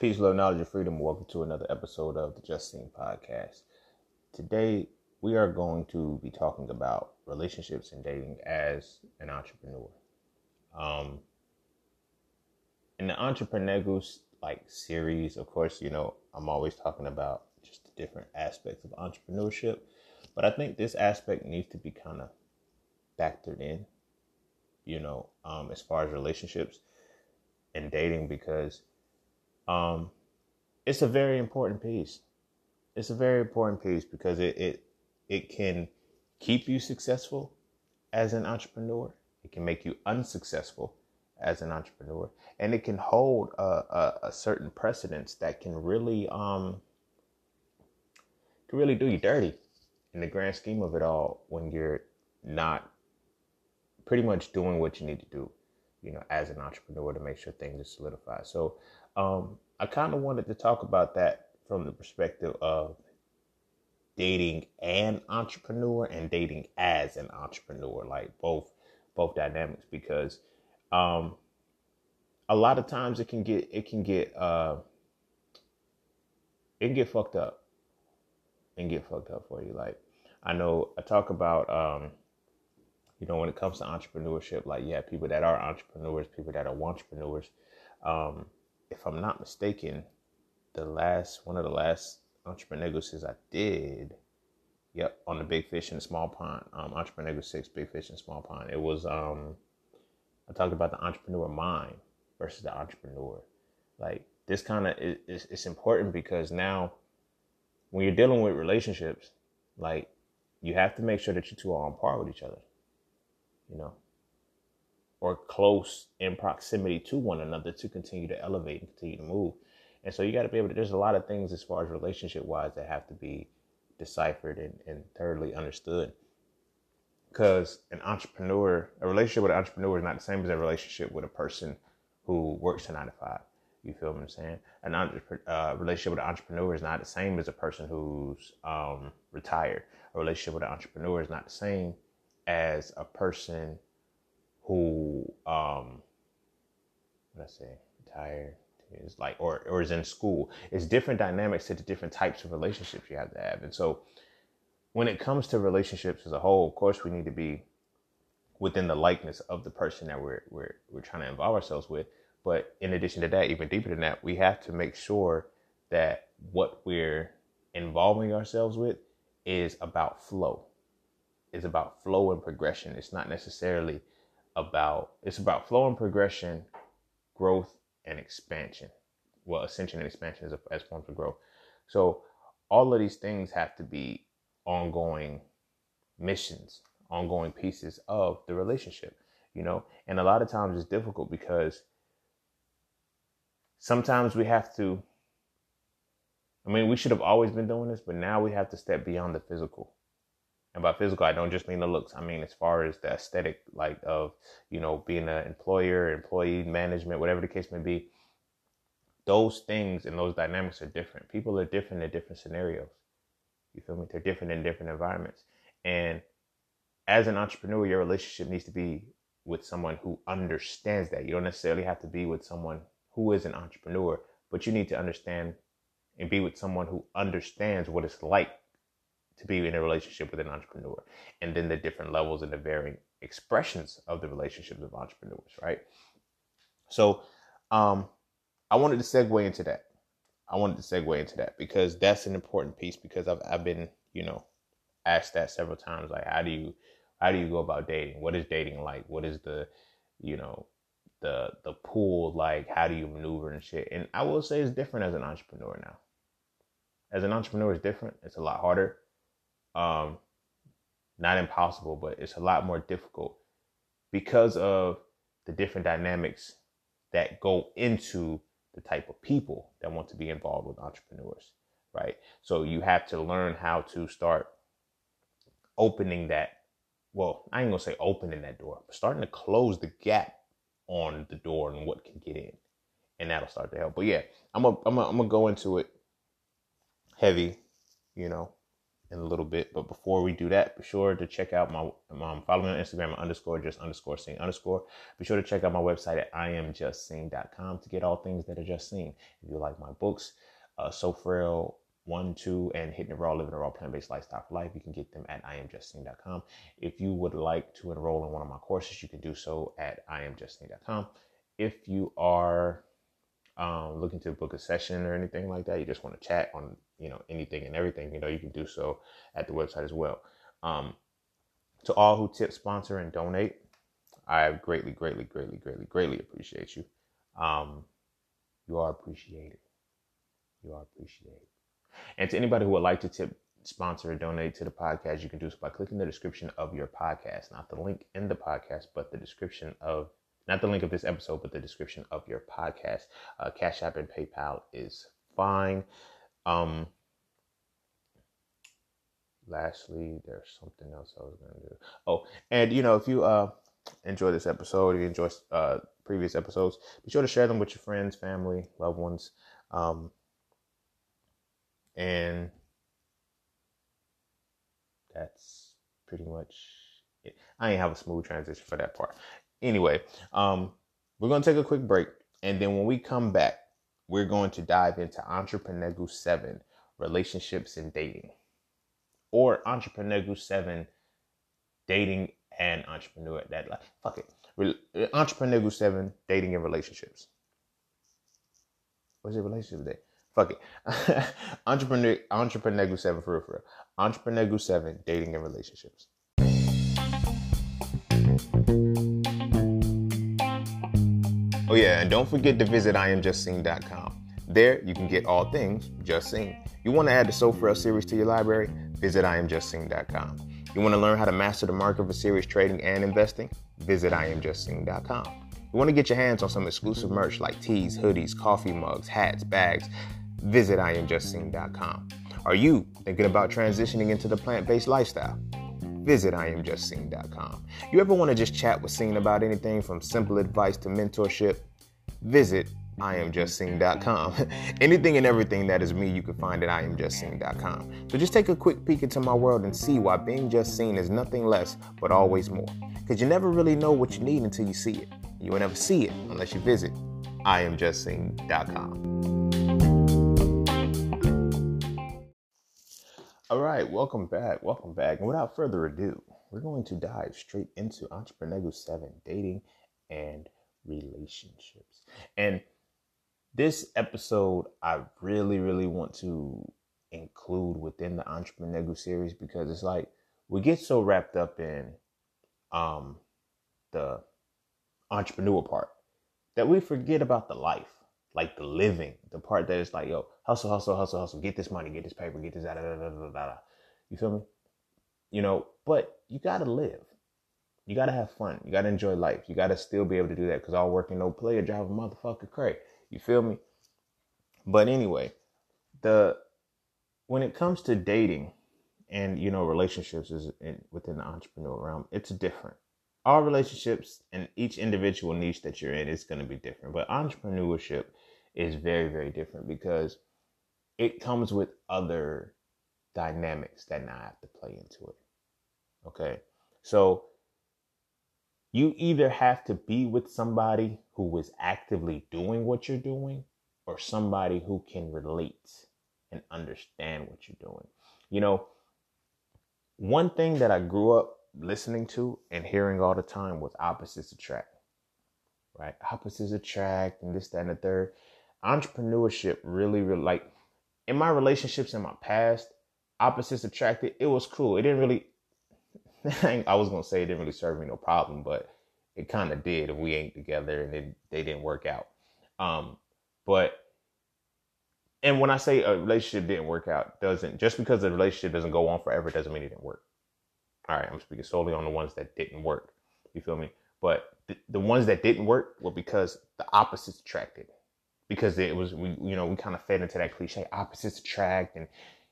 Peace, love, knowledge, and freedom. Welcome to another episode of the Just Cine Podcast. Today, we are going to be talking about relationships and dating as an entrepreneur. Um, in the entrepreneur's like series, of course, you know I'm always talking about just the different aspects of entrepreneurship, but I think this aspect needs to be kind of factored in. You know, um, as far as relationships and dating, because um, it's a very important piece. It's a very important piece because it, it it can keep you successful as an entrepreneur. It can make you unsuccessful as an entrepreneur, and it can hold a, a, a certain precedence that can really um can really do you dirty in the grand scheme of it all when you're not pretty much doing what you need to do, you know, as an entrepreneur to make sure things are solidified. So um, I kind of wanted to talk about that from the perspective of dating an entrepreneur and dating as an entrepreneur, like both both dynamics, because um, a lot of times it can get it can get uh, it can get fucked up and get fucked up for you. Like I know I talk about um, you know when it comes to entrepreneurship, like yeah, people that are entrepreneurs, people that are entrepreneurs. Um, if I'm not mistaken, the last one of the last entrepreneur I did, yep, on the Big Fish the Small Pond, um, Entrepreneur Six, Big Fish in Small Pond. It was um, I talked about the entrepreneur mind versus the entrepreneur. Like this kind of is it's important because now when you're dealing with relationships, like you have to make sure that you two are on par with each other. You know, or close in proximity to one another to continue to elevate and continue to move. And so you got to be able to, there's a lot of things as far as relationship wise that have to be deciphered and, and thoroughly understood. Because an entrepreneur, a relationship with an entrepreneur is not the same as a relationship with a person who works a nine to five. You feel what I'm saying? An uh, relationship with an entrepreneur is not the same as a person who's um, retired. A relationship with an entrepreneur is not the same as a person who um let's say? Retired is like or or is in school. It's different dynamics to the different types of relationships you have to have. And so when it comes to relationships as a whole of course we need to be within the likeness of the person that we're we're, we're trying to involve ourselves with. But in addition to that even deeper than that we have to make sure that what we're involving ourselves with is about flow. Is about flow and progression. It's not necessarily about it's about flow and progression, growth and expansion. Well, ascension and expansion is as forms of growth. So all of these things have to be ongoing missions, ongoing pieces of the relationship, you know. And a lot of times it's difficult because sometimes we have to I mean, we should have always been doing this, but now we have to step beyond the physical and by physical, I don't just mean the looks. I mean as far as the aesthetic, like of you know being an employer, employee, management, whatever the case may be. Those things and those dynamics are different. People are different in different scenarios. You feel me? They're different in different environments. And as an entrepreneur, your relationship needs to be with someone who understands that. You don't necessarily have to be with someone who is an entrepreneur, but you need to understand and be with someone who understands what it's like to be in a relationship with an entrepreneur and then the different levels and the varying expressions of the relationships of entrepreneurs right? So um i wanted to segue into that. I wanted to segue into that because that's an important piece because i've, I've been you know asked that several times like how do you how do you go about dating? What is dating like? What is the you know the the pool like? How do you maneuver and shit? And i will say it's different as an entrepreneur now. As an entrepreneur it's different. It's a lot harder um, not impossible, but it's a lot more difficult because of the different dynamics that go into the type of people that want to be involved with entrepreneurs, right? So you have to learn how to start opening that. Well, I ain't gonna say opening that door, but starting to close the gap on the door and what can get in, and that'll start to help. But yeah, I'm gonna, I'm gonna go into it heavy, you know, in a little bit. But before we do that, be sure to check out my um, follow me on Instagram underscore just underscore sing underscore. Be sure to check out my website at iamjustcine.com to get all things that are just seen. If you like my books, uh, So Frail, one, two, and hitting it raw, living a raw plant-based lifestyle for life, you can get them at iamjustcine.com. If you would like to enroll in one of my courses, you can do so at iamjustcine.com. If you are um, looking to book a session or anything like that, you just want to chat on, you know, anything and everything, you know, you can do so at the website as well. Um, to all who tip, sponsor, and donate, I greatly, greatly, greatly, greatly, greatly appreciate you. Um, you are appreciated. You are appreciated. And to anybody who would like to tip, sponsor, or donate to the podcast, you can do so by clicking the description of your podcast, not the link in the podcast, but the description of not the link of this episode, but the description of your podcast. Uh, Cash App and PayPal is fine. Um, lastly, there's something else I was going to do. Oh, and you know, if you uh, enjoy this episode, if you enjoy uh, previous episodes, be sure to share them with your friends, family, loved ones. Um, and that's pretty much it. I ain't have a smooth transition for that part. Anyway, um, we're going to take a quick break. And then when we come back, we're going to dive into Entrepreneur 7 relationships and dating, or Entrepreneur 7 dating and entrepreneur. That like, fuck it. Re- Entrepreneur 7 dating and relationships. What's your relationship day? Fuck it. entrepreneur Entrepreneur 7 for real, for real. Entrepreneur 7 dating and relationships. Oh, yeah, and don't forget to visit IamJustCine.com. There, you can get all things Just Cine. You want to add the So series to your library? Visit IamJustCine.com. You want to learn how to master the market for serious trading and investing? Visit IamJustCine.com. You want to get your hands on some exclusive merch like tees, hoodies, coffee mugs, hats, bags? Visit IamJustCine.com. Are you thinking about transitioning into the plant based lifestyle? Visit IamJustCine.com. You ever want to just chat with Seen about anything from simple advice to mentorship? Visit IamJustCine.com. anything and everything that is me, you can find at IamJustCine.com. So just take a quick peek into my world and see why being just seen is nothing less but always more. Because you never really know what you need until you see it. You will never see it unless you visit IamJustCine.com. All right, welcome back. Welcome back. And without further ado, we're going to dive straight into Entrepreneur 7 dating and relationships. And this episode, I really, really want to include within the Entrepreneur series because it's like we get so wrapped up in um, the entrepreneur part that we forget about the life like the living, the part that is like, yo, hustle, hustle, hustle, hustle, get this money, get this paper, get this, da da da da da da. You feel me? You know, but you gotta live. You gotta have fun. You gotta enjoy life. You gotta still be able to do that because all work and no play drive a motherfucker crazy. You feel me? But anyway, the when it comes to dating and you know relationships is in, within the entrepreneurial realm, it's different all relationships and each individual niche that you're in is going to be different. But entrepreneurship is very, very different because it comes with other dynamics that now have to play into it. Okay. So you either have to be with somebody who is actively doing what you're doing or somebody who can relate and understand what you're doing. You know, one thing that I grew up listening to and hearing all the time was opposites attract. Right? Opposites attract and this, that, and the third. Entrepreneurship really, really like in my relationships in my past, opposites attracted. It was cool. It didn't really I was gonna say it didn't really serve me no problem, but it kind of did if we ain't together and it, they didn't work out. Um, but and when I say a relationship didn't work out, doesn't just because the relationship doesn't go on forever doesn't mean it didn't work. All right, I'm speaking solely on the ones that didn't work. You feel me? But the, the ones that didn't work were because the opposites attracted. Because it was we you know we kind of fed into that cliche opposites attract and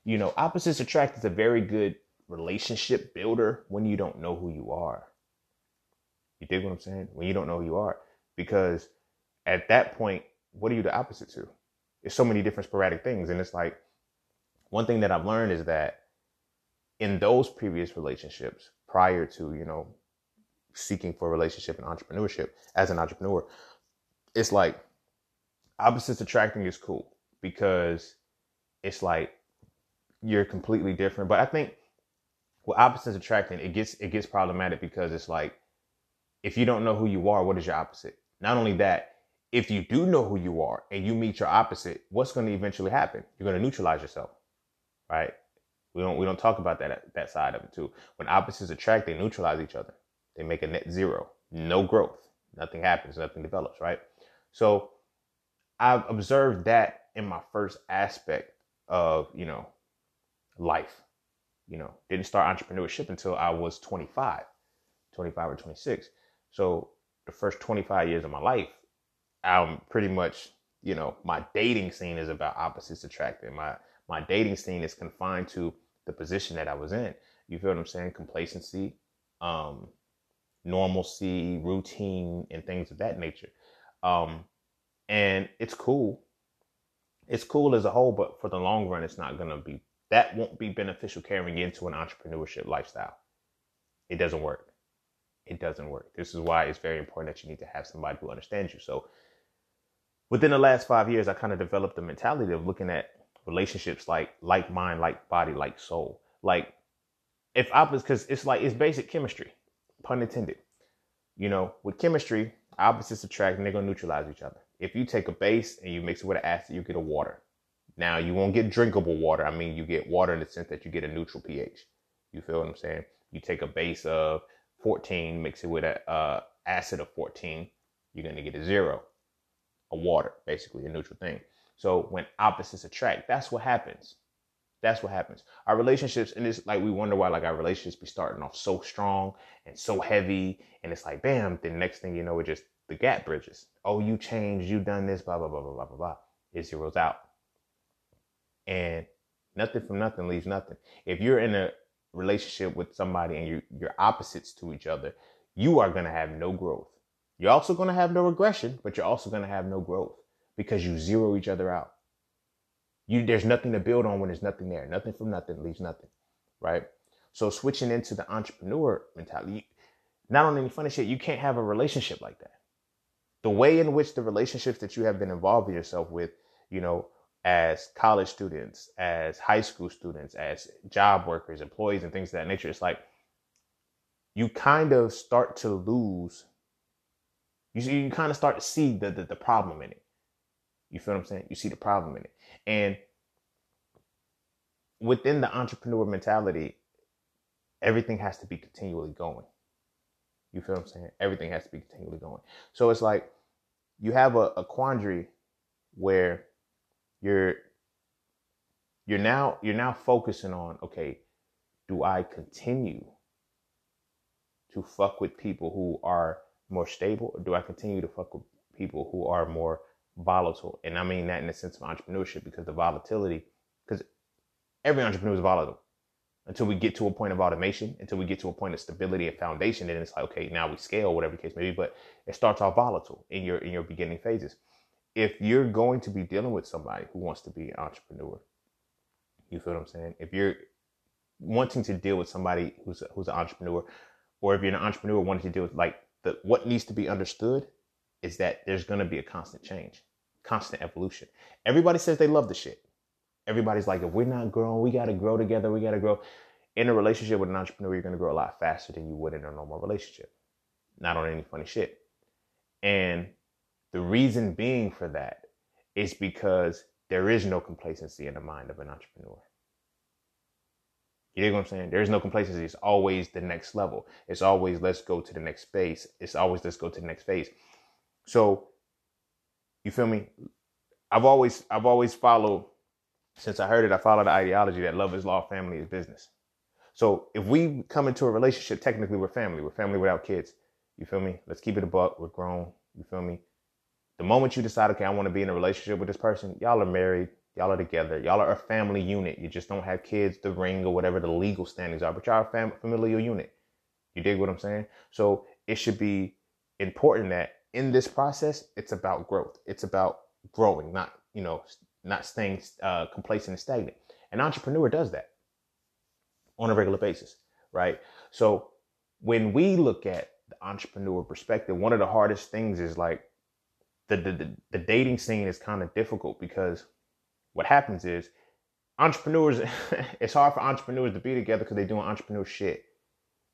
you know opposites attract is a very good relationship builder when you don't know who you are. You dig what I'm saying? When you don't know who you are, because at that point, what are you the opposite to? There's so many different sporadic things, and it's like one thing that I've learned is that in those previous relationships prior to, you know, seeking for a relationship and entrepreneurship as an entrepreneur, it's like opposites attracting is cool because it's like you're completely different. But I think with opposites attracting, it gets it gets problematic because it's like if you don't know who you are, what is your opposite? Not only that, if you do know who you are and you meet your opposite, what's going to eventually happen? You're going to neutralize yourself, right? We don't we don't talk about that that side of it too. When opposites attract, they neutralize each other. They make a net zero, no growth, nothing happens, nothing develops, right? So I've observed that in my first aspect of you know life. You know, didn't start entrepreneurship until I was 25, 25 or 26. So the first 25 years of my life, I'm pretty much, you know, my dating scene is about opposites attracting. My my dating scene is confined to the position that I was in. You feel what I'm saying? Complacency, um, normalcy, routine, and things of that nature. Um, and it's cool. It's cool as a whole, but for the long run, it's not gonna be. That won't be beneficial carrying into an entrepreneurship lifestyle. It doesn't work it doesn't work. This is why it's very important that you need to have somebody who understands you. So within the last five years, I kind of developed the mentality of looking at relationships like like mind, like body, like soul. Like if opposites, because it's like it's basic chemistry, pun intended. You know, with chemistry, opposites attract and they're gonna neutralize each other. If you take a base and you mix it with an acid, you get a water. Now you won't get drinkable water. I mean, you get water in the sense that you get a neutral pH. You feel what I'm saying? You take a base of 14, mix it with a uh, acid of 14, you're to get a zero, a water, basically a neutral thing. So when opposites attract, that's what happens. That's what happens. Our relationships, and it's like we wonder why like our relationships be starting off so strong and so heavy, and it's like bam, the next thing you know, it just the gap bridges. Oh, you changed, you done this, blah blah blah blah blah blah blah. It zeroes out, and nothing from nothing leaves nothing. If you're in a relationship with somebody and you're, you're opposites to each other, you are going to have no growth. You're also going to have no regression, but you're also going to have no growth because you zero each other out. You, there's nothing to build on when there's nothing there. Nothing from nothing leaves nothing, right? So switching into the entrepreneur mentality, not on any funny shit, you can't have a relationship like that. The way in which the relationships that you have been involved with yourself with, you know, as college students, as high school students, as job workers, employees, and things of that nature. It's like you kind of start to lose. You see, you kind of start to see the, the, the problem in it. You feel what I'm saying? You see the problem in it. And within the entrepreneur mentality, everything has to be continually going. You feel what I'm saying? Everything has to be continually going. So it's like you have a, a quandary where you're you're now you're now focusing on okay do i continue to fuck with people who are more stable or do i continue to fuck with people who are more volatile? And i mean that in the sense of entrepreneurship because the volatility because every entrepreneur is volatile until we get to a point of automation until we get to a point of stability and foundation then it's like okay now we scale whatever the case may be but it starts off volatile in your in your beginning phases if you're going to be dealing with somebody who wants to be an entrepreneur, you feel what I'm saying? If you're wanting to deal with somebody who's a, who's an entrepreneur, or if you're an entrepreneur wanting to deal with like the what needs to be understood is that there's going to be a constant change, constant evolution. Everybody says they love the shit. Everybody's like, if we're not growing, we got to grow together. We got to grow. In a relationship with an entrepreneur, you're to grow a lot faster than you would in a normal relationship. Not on any funny shit. And the reason being for that is because there is no complacency in the mind of an entrepreneur. You know what I'm saying? There's no complacency. It's always the next level. It's always let's go to the next phase. It's always let's go to the next phase. So you feel me? I've always I've always followed since I heard it, I follow the ideology that love is law, family is business. So if we come into a relationship, technically we're family. We're family without kids. You feel me? Let's keep it a buck. We're grown. You feel me? The moment you decide, okay, I want to be in a relationship with this person, y'all are married, y'all are together, y'all are a family unit. You just don't have kids, the ring, or whatever the legal standings are, but y'all are a fam- familial unit. You dig what I'm saying? So it should be important that in this process, it's about growth. It's about growing, not you know, not staying uh, complacent and stagnant. An entrepreneur does that. on a regular basis, right? So when we look at the entrepreneur perspective, one of the hardest things is like the the, the, dating scene is kind of difficult because what happens is entrepreneurs it's hard for entrepreneurs to be together because they're doing entrepreneur shit.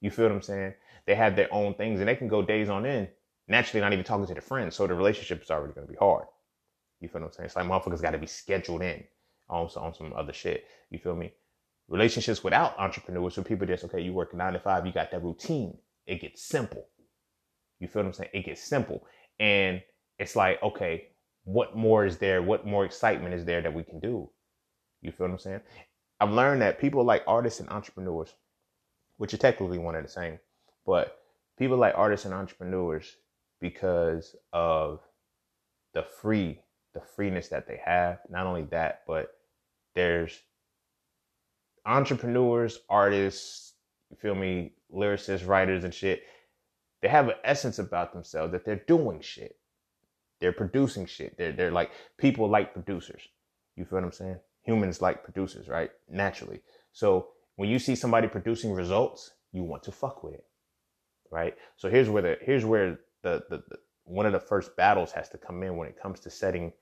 You feel what I'm saying? They have their own things and they can go days on end, naturally not even talking to their friends. So the relationship is already gonna be hard. You feel what I'm saying? It's like motherfuckers gotta be scheduled in on, on some other shit. You feel me? Relationships without entrepreneurs, so people just okay, you work nine to five, you got that routine. It gets simple. You feel what I'm saying? It gets simple. And it's like, okay, what more is there? What more excitement is there that we can do? You feel what I'm saying? I've learned that people like artists and entrepreneurs, which are technically one and the same, but people like artists and entrepreneurs because of the free, the freeness that they have. Not only that, but there's entrepreneurs, artists, you feel me, lyricists, writers, and shit. They have an essence about themselves that they're doing shit. They're producing shit. They're they're like people like producers. You feel what I'm saying? Humans like producers, right? Naturally. So when you see somebody producing results, you want to fuck with it. Right? So here's where the here's where the, the, the one of the first battles has to come in when it comes to setting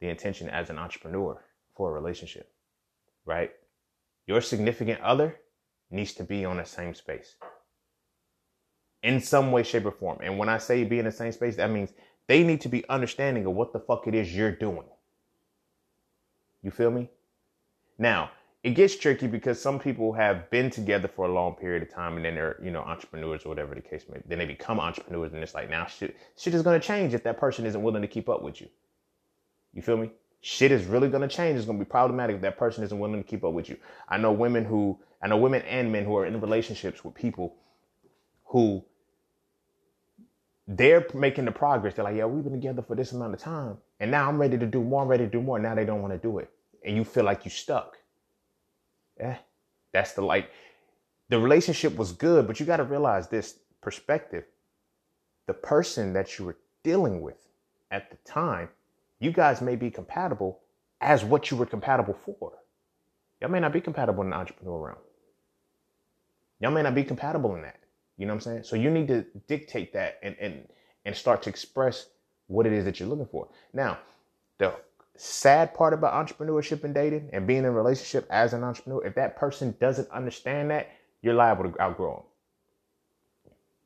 the intention as an entrepreneur for a relationship. Right? Your significant other needs to be on the same space in some way, shape, or form. And when I say be in the same space, that means they need to be understanding of what the fuck it is you're doing. You feel me? Now, it gets tricky because some people have been together for a long period of time and then they're, you know, entrepreneurs or whatever the case may be. Then they become entrepreneurs and it's like now shit shit is gonna change if that person isn't willing to keep up with you. You feel me? Shit is really gonna change. It's gonna be problematic if that person isn't willing to keep up with you. I know women who I know women and men who are in relationships with people who they're making the progress. They're like, yeah, we've been together for this amount of time. And now I'm ready to do more. I'm ready to do more. Now they don't want to do it. And you feel like you stuck. Yeah. That's the like the relationship was good, but you got to realize this perspective. The person that you were dealing with at the time, you guys may be compatible as what you were compatible for. Y'all may not be compatible in the entrepreneur realm. Y'all may not be compatible in that. You know what I'm saying? So you need to dictate that and and and start to express what it is that you're looking for. Now, the sad part about entrepreneurship and dating and being in a relationship as an entrepreneur, if that person doesn't understand that, you're liable to outgrow them.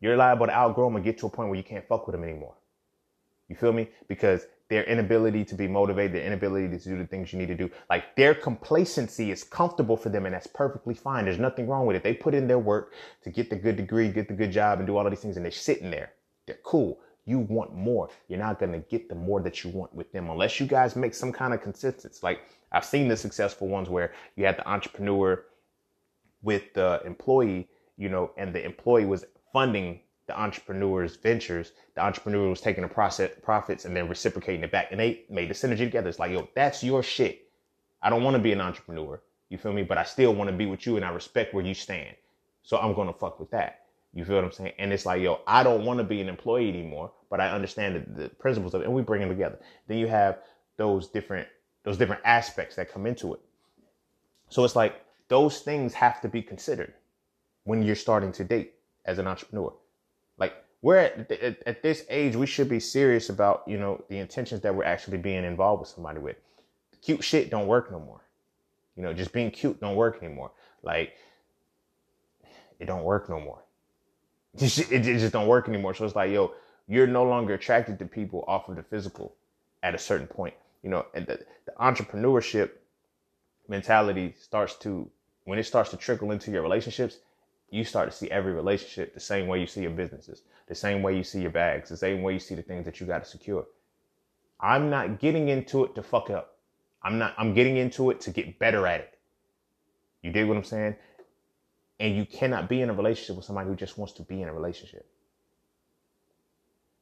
You're liable to outgrow them and get to a point where you can't fuck with them anymore. You feel me? Because their inability to be motivated, their inability to do the things you need to do. Like their complacency is comfortable for them and that's perfectly fine. There's nothing wrong with it. They put in their work to get the good degree, get the good job and do all of these things and they're sitting there. They're cool. You want more. You're not going to get the more that you want with them unless you guys make some kind of consistency. Like I've seen the successful ones where you had the entrepreneur with the employee, you know, and the employee was funding the entrepreneur's ventures, the entrepreneur was taking the process profits and then reciprocating it back. And they made the synergy together. It's like, yo, that's your shit. I don't want to be an entrepreneur. You feel me? But I still want to be with you and I respect where you stand. So I'm to fuck with that. You feel what I'm saying? And it's like, yo, I don't want to be an employee anymore, but I understand the, the principles of it and we bring them together. Then you have those different, those different aspects that come into it. So it's like those things have to be considered when you're starting to date as an entrepreneur. Like we're at, at, at, this age, we should be serious about, you know, the intentions that we're actually being involved with somebody with. Cute shit don't work no more. You know, just being cute don't work anymore. Like it don't work no more. It just, don't work anymore. So it's like, yo, you're no longer attracted to people off of the physical at a certain point. You know, and the, the entrepreneurship mentality starts to when it starts to trickle into your relationships, you start to see every relationship the same way you see your businesses, the same way you see your bags, the same way you see the things that you got to secure. I'm not getting into it to fuck up. I'm not, I'm getting into it to get better at it. You dig what I'm saying? And you cannot be in a relationship with somebody who just wants to be in a relationship.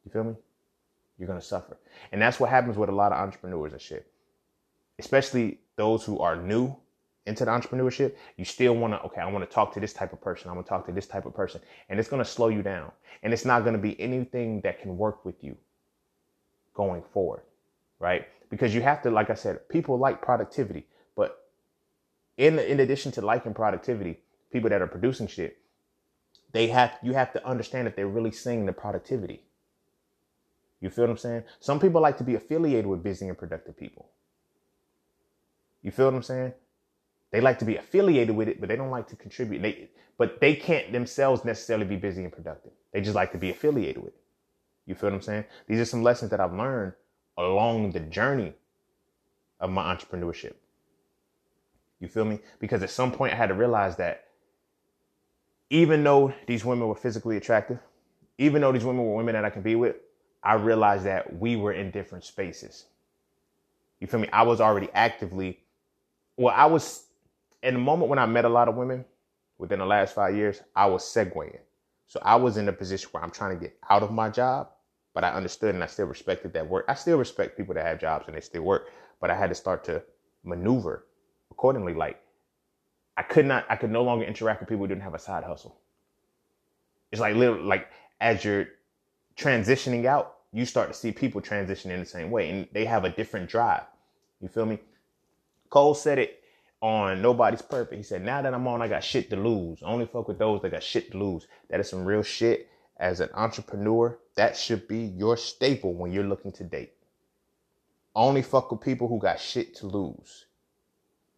You feel me? You're to suffer. And that's what happens with a lot of entrepreneurs and shit. Especially those who are new into the entrepreneurship, you still want to, okay, I want to talk to this type of person. I want to talk to this type of person. And it's going to slow you down. And it's not going to be anything that can work with you going forward, right? Because you have to, like I said, people like productivity. But in, in addition to liking productivity, people that are producing shit, they have you have to understand that they're really seeing the productivity. You feel what I'm saying? Some people like to be affiliated with busy and productive people. You feel what I'm saying? They like to be affiliated with it, but they don't like to contribute. They, but they can't themselves necessarily be busy and productive. They just like to be affiliated with it. You feel what I'm saying? These are some lessons that I've learned along the journey of my entrepreneurship. You feel me? Because at some point I had to realize that even though these women were physically attractive, even though these women were women that I can be with, I realized that we were in different spaces. You feel me? I was already actively, well, I was in the moment when I met a lot of women within the last five years, I was segueing. So I was in a position where I'm trying to get out of my job, but I understood and I still respected that work. I still respect people that have jobs and they still work, but I had to start to maneuver accordingly. Like I could not, I could no longer interact with people who didn't have a side hustle. It's like literally like as you're transitioning out, you start to see people transition in the same way and they have a different drive. You feel me? Cole said it on Nobody's Perfect. He said, Now that I'm on, I got shit to lose. only fuck with those that got shit to lose. That is some real shit. As an entrepreneur, that should be your staple when you're looking to date. Only fuck with people who got shit to lose.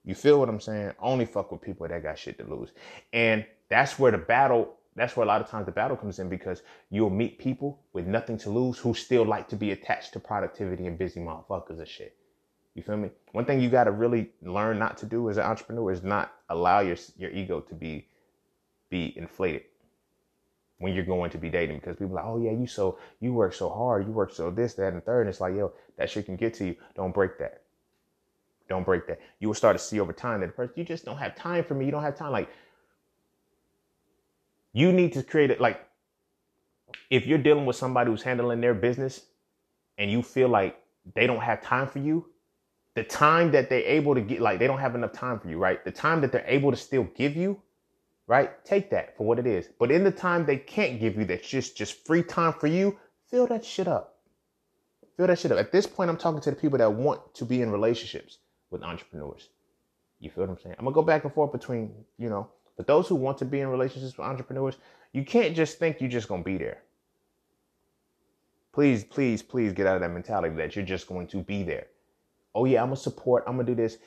You feel what I'm saying? Only fuck with people that got shit to lose. And that's where the battle, that's where a lot of times the battle comes in because you'll meet people with nothing to lose who still like to be attached to productivity and busy motherfuckers and shit. You feel me? One thing you got to really learn not to do as an entrepreneur is not allow your your ego to be be inflated when you're going to be dating because people like, oh yeah, you so you work so hard, you work so this, that, and third. And it's like, yo, that shit can get to you. Don't break that. Don't break that. You will start to see over time that the person you just don't have time for me. You don't have time. Like you need to create it. Like if you're dealing with somebody who's handling their business and you feel like they don't have time for you, the time that they're able to get, like they don't have enough time for you, right? The time that they're able to still give you, right? Take that for what it is. But in the time they can't give you, that's just just free time for you. Fill that shit up. Fill that shit up. At this point, I'm talking to the people that want to be in relationships with entrepreneurs. You feel what I'm saying? I'm gonna go back and forth between, you know, but those who want to be in relationships with entrepreneurs, you can't just think you're just gonna be there. Please, please, please get out of that mentality that you're just going to be there oh yeah, I'm gonna support, I'm gonna do this.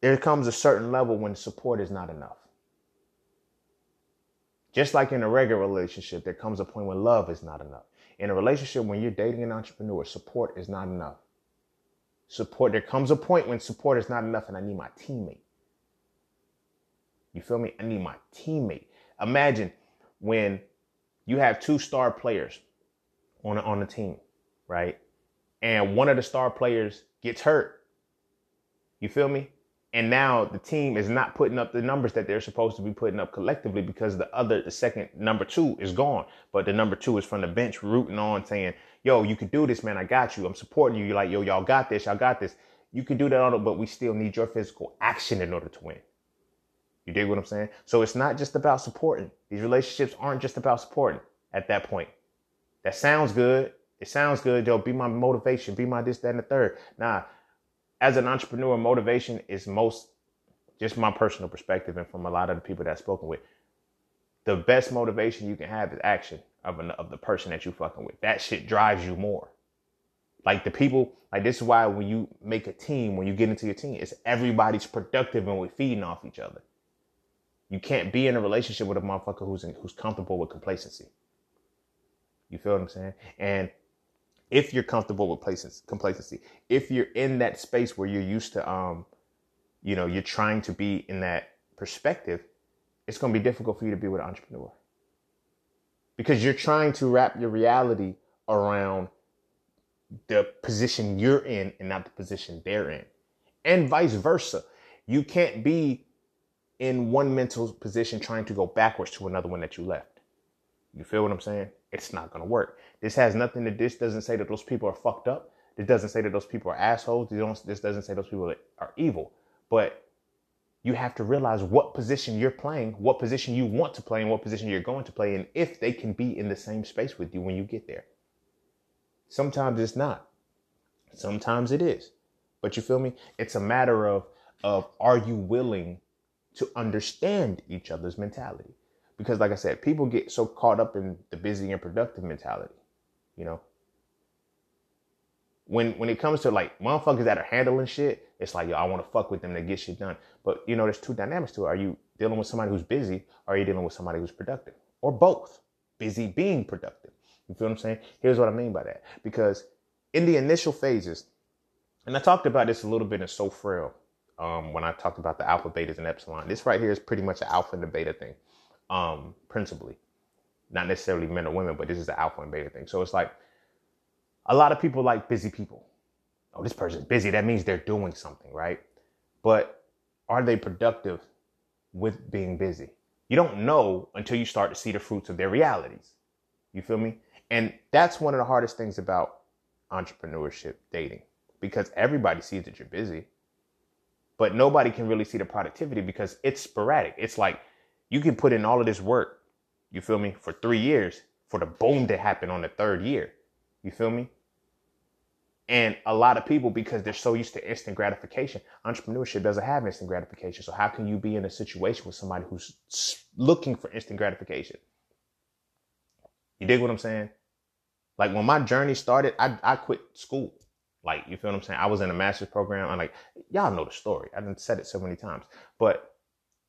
There comes a certain level when support is not enough. Just like in a regular relationship, there comes a point when love is not enough. In a relationship, when you're dating an entrepreneur, support is not enough. Support, there comes a point when support is not enough, and I need my teammate. You feel me? I need my teammate. Imagine when you have two star players on on a team, right? And one of the star players gets hurt. You feel me? And now the team is not putting up the numbers that they're supposed to be putting up collectively because the other, the second number two is gone. But the number two is from the bench rooting on saying, yo, you can do this, man. I got you. I'm supporting you. You're like, yo, y'all got this. Y'all got this. You can do that it, but we still need your physical action in order to win. You dig what I'm saying? So it's not just about supporting. These relationships aren't just about supporting at that point. That sounds good. It sounds good, Joe. Be my motivation. Be my this, that, and the third. Now, as an entrepreneur, motivation is most just my personal perspective and from a lot of the people that I've spoken with. The best motivation you can have is action of, an, of the person that you fucking with. That shit drives you more. Like the people, like this is why when you make a team, when you get into your team, it's everybody's productive and we're feeding off each other. You can't be in a relationship with a motherfucker who's in, who's comfortable with complacency. You feel what I'm saying? And if you're comfortable with complacency, if you're in that space where you're used to, um, you know, you're trying to be in that perspective, it's going to be difficult for you to be with an entrepreneur because you're trying to wrap your reality around the position you're in and not the position they're in, and vice versa. You can't be in one mental position trying to go backwards to another one that you left. You feel what I'm saying? It's not going to work. This has nothing to, this doesn't say that those people are fucked up. This doesn't say that those people are assholes. This doesn't say those people are evil. But you have to realize what position you're playing, what position you want to play, and what position you're going to play, and if they can be in the same space with you when you get there. Sometimes it's not. Sometimes it is. But you feel me? It's a matter of of are you willing to understand each other's mentality. Because, like I said, people get so caught up in the busy and productive mentality, you know. When when it comes to like motherfuckers that are handling shit, it's like yo, I want to fuck with them to get shit done. But you know, there's two dynamics to it. Are you dealing with somebody who's busy, or are you dealing with somebody who's productive, or both? Busy being productive. You feel what I'm saying? Here's what I mean by that. Because in the initial phases, and I talked about this a little bit in So Frail um, when I talked about the alpha, betas, and epsilon. This right here is pretty much an alpha and a beta thing, um, principally. Not necessarily men or women, but this is the alpha and beta thing. So it's like a lot of people like busy people. Oh, this person's busy. That means they're doing something, right? But are they productive with being busy? You don't know until you start to see the fruits of their realities. You feel me? And that's one of the hardest things about entrepreneurship dating because everybody sees that you're busy but nobody can really see the productivity because it's sporadic. It's like you can put in all of this work, you feel me, for three years for the boom to happen on the third year. You feel me? And a lot of people, because they're so used to instant gratification, entrepreneurship doesn't have instant gratification. So how can you be in a situation with somebody who's looking for instant gratification? You dig what I'm saying? Like when my journey started, I, I quit school. Like, you feel what I'm saying? I was in a master's program. I'm like, y'all know the story. I didn't said it so many times. But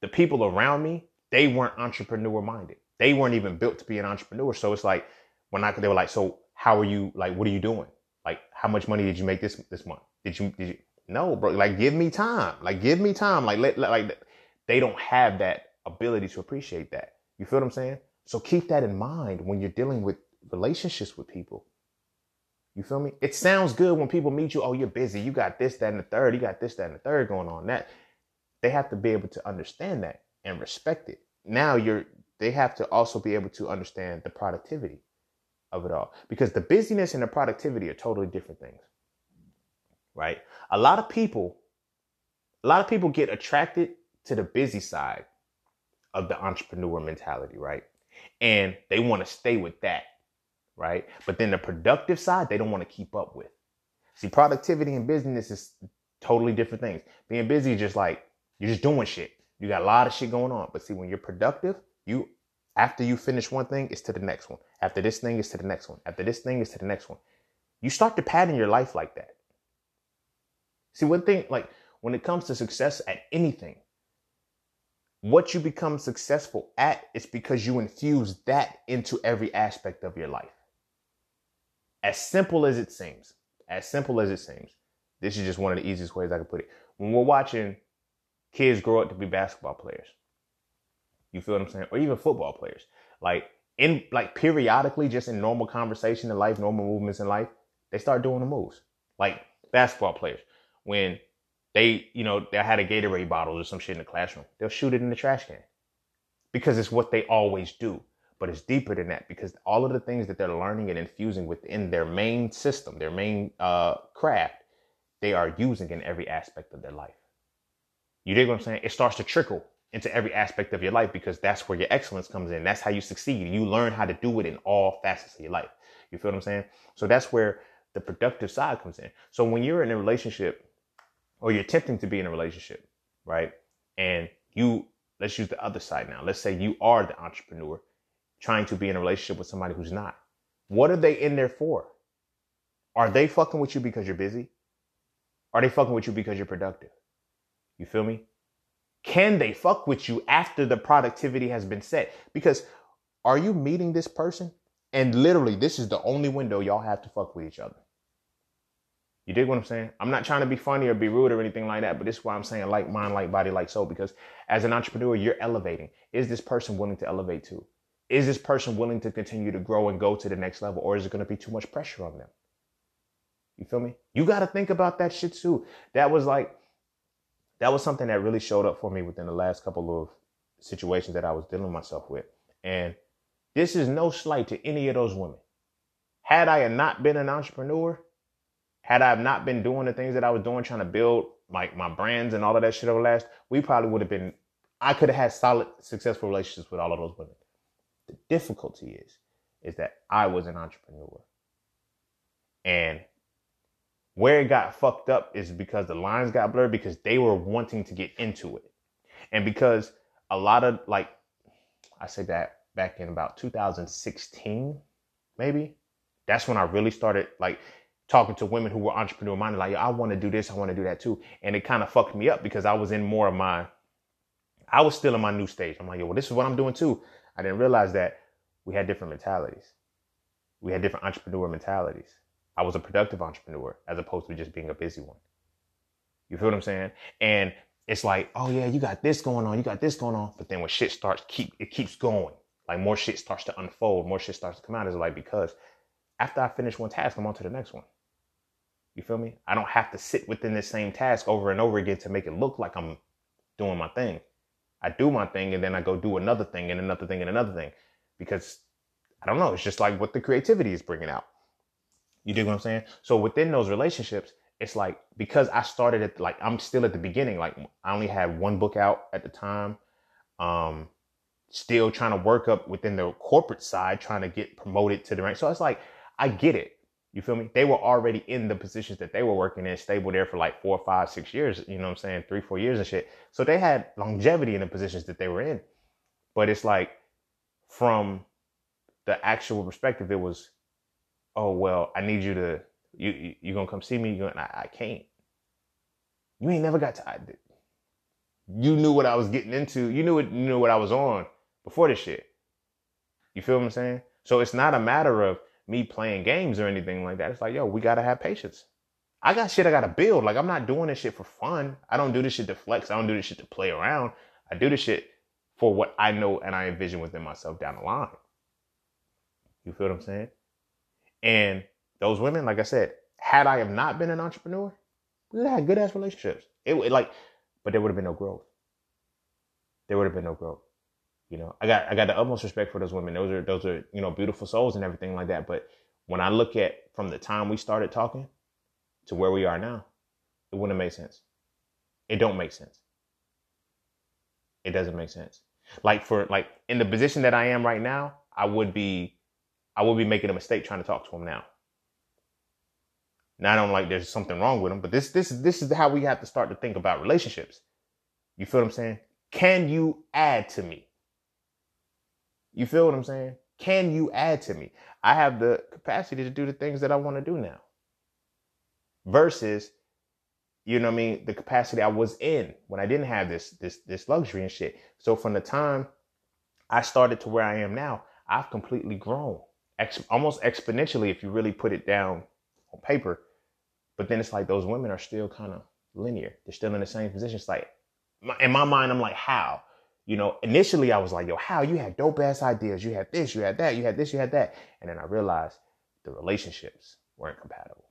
the people around me, they weren't entrepreneur minded. They weren't even built to be an entrepreneur. So it's like when I they were like, so how are you like what are you doing? Like how much money did you make this this month? Did you did you no, bro, like give me time. Like give me time. Like let, like they don't have that ability to appreciate that. You feel what I'm saying? So keep that in mind when you're dealing with relationships with people. You feel me? It sounds good when people meet you. Oh, you're busy. You got this, that, and the third. You got this, that, and the third going on. That they have to be able to understand that and respect it. Now you're they have to also be able to understand the productivity of it all. Because the busyness and the productivity are totally different things. Right? A lot of people, a lot of people get attracted to the busy side of the entrepreneur mentality, right? And they want to stay with that right? But then the productive side, they don't want to keep up with. See, productivity and business is totally different things. Being busy is just like you're just doing shit. You got a lot of shit going on. But see, when you're productive, you after you finish one thing, it's to the next one. After this thing, it's to the next one. After this thing, it's to the next one. You start to pattern your life like that. See, one thing, like when it comes to success at anything, what you become successful at is because you infuse that into every aspect of your life. As simple as it seems, as simple as it seems, this is just one of the easiest ways I can put it. When we're watching kids grow up to be basketball players, you feel what I'm saying? Or even football players. Like in like periodically, just in normal conversation in life, normal movements in life, they start doing the moves. Like basketball players. When they, you know, they had a Gatorade bottle or some shit in the classroom, they'll shoot it in the trash can. Because it's what they always do but it's deeper than that because all of the things that they're learning and infusing within their main system, their main uh, craft, they are using in every aspect of their life. You dig what I'm saying? It starts to trickle into every aspect of your life because that's where your excellence comes in. That's how you succeed. You learn how to do it in all facets of your life. You feel what I'm saying? So that's where the productive side comes in. So when you're in a relationship or you're attempting to be in a relationship, right? And you, let's use the other side now. Let's say you are the entrepreneur trying to be in a relationship with somebody who's not. What are they in there for? Are they fucking with you because you're busy? Are they fucking with you because you're productive? You feel me? Can they fuck with you after the productivity has been set? Because are you meeting this person? And literally, this is the only window y'all have to fuck with each other. You dig what I'm saying? I'm not trying to be funny or be rude or anything like that, but this is why I'm saying like mind, like body, like soul. Because as an entrepreneur, you're elevating. Is this person willing to elevate too? Is this person willing to continue to grow and go to the next level, or is it going to be too much pressure on them? You feel me? You got to think about that shit too. That was like, that was something that really showed up for me within the last couple of situations that I was dealing myself with. And this is no slight to any of those women. Had I not been an entrepreneur, had I not been doing the things that I was doing, trying to build like my brands and all of that shit over last, we probably would have been, I could have had solid, successful relationships with all of those women. The difficulty is, is that I was an entrepreneur. And where it got fucked up is because the lines got blurred because they were wanting to get into it. And because a lot of like, I said that back in about 2016, maybe that's when I really started like talking to women who were entrepreneur minded, like, I want to do this, I want to do that too. And it kind of fucked me up because I was in more of my, I was still in my new stage. I'm like, yo, well, this is what I'm doing too. I didn't realize that we had different mentalities. We had different entrepreneur mentalities. I was a productive entrepreneur as opposed to just being a busy one. You feel what I'm saying? And it's like, oh yeah, you got this going on, you got this going on. But then when shit starts, keep it keeps going. Like more shit starts to unfold, more shit starts to come out. It's like because after I finish one task, I'm on to the next one. You feel me? I don't have to sit within the same task over and over again to make it look like I'm doing my thing. I do my thing and then I go do another thing and another thing and another thing because I don't know. It's just like what the creativity is bringing out. You dig what I'm saying? So within those relationships, it's like because I started at like I'm still at the beginning. Like I only had one book out at the time. Um, still trying to work up within the corporate side, trying to get promoted to the rank. So it's like I get it. You feel me? They were already in the positions that they were working in, stable there for like four, five, six years, you know what I'm saying? Three, four years and shit. So they had longevity in the positions that they were in. But it's like from the actual perspective, it was, oh well, I need you to you you, gonna come see me? You I, I can't. You ain't never got to I. You knew what I was getting into. You knew what you knew what I was on before this shit. You feel what I'm saying? So it's not a matter of me playing games or anything like that. It's like, yo, we gotta have patience. I got shit I gotta build. Like I'm not doing this shit for fun. I don't do this shit to flex. I don't do this shit to play around. I do this shit for what I know and I envision within myself down the line. You feel what I'm saying? And those women, like I said, had I have not been an entrepreneur, we would have had good ass relationships. It, it like, but there would have been no growth. There would have been no growth. You know, I got I got the utmost respect for those women. Those are those are you know beautiful souls and everything like that. But when I look at from the time we started talking to where we are now, it wouldn't make sense. It don't make sense. It doesn't make sense. Like for like in the position that I am right now, I would be I would be making a mistake trying to talk to him now. Now I don't like there's something wrong with him, but this this this is how we have to start to think about relationships. You feel what I'm saying? Can you add to me? You feel what I'm saying? Can you add to me? I have the capacity to do the things that I want to do now. Versus, you know what I mean, the capacity I was in when I didn't have this this this luxury and shit. So from the time I started to where I am now, I've completely grown. Ex- almost exponentially if you really put it down on paper. But then it's like those women are still kind of linear. They're still in the same position. It's like in my mind, I'm like, how? You know, initially I was like, yo, how you had dope ass ideas. You had this, you had that, you had this, you had that. And then I realized the relationships weren't compatible.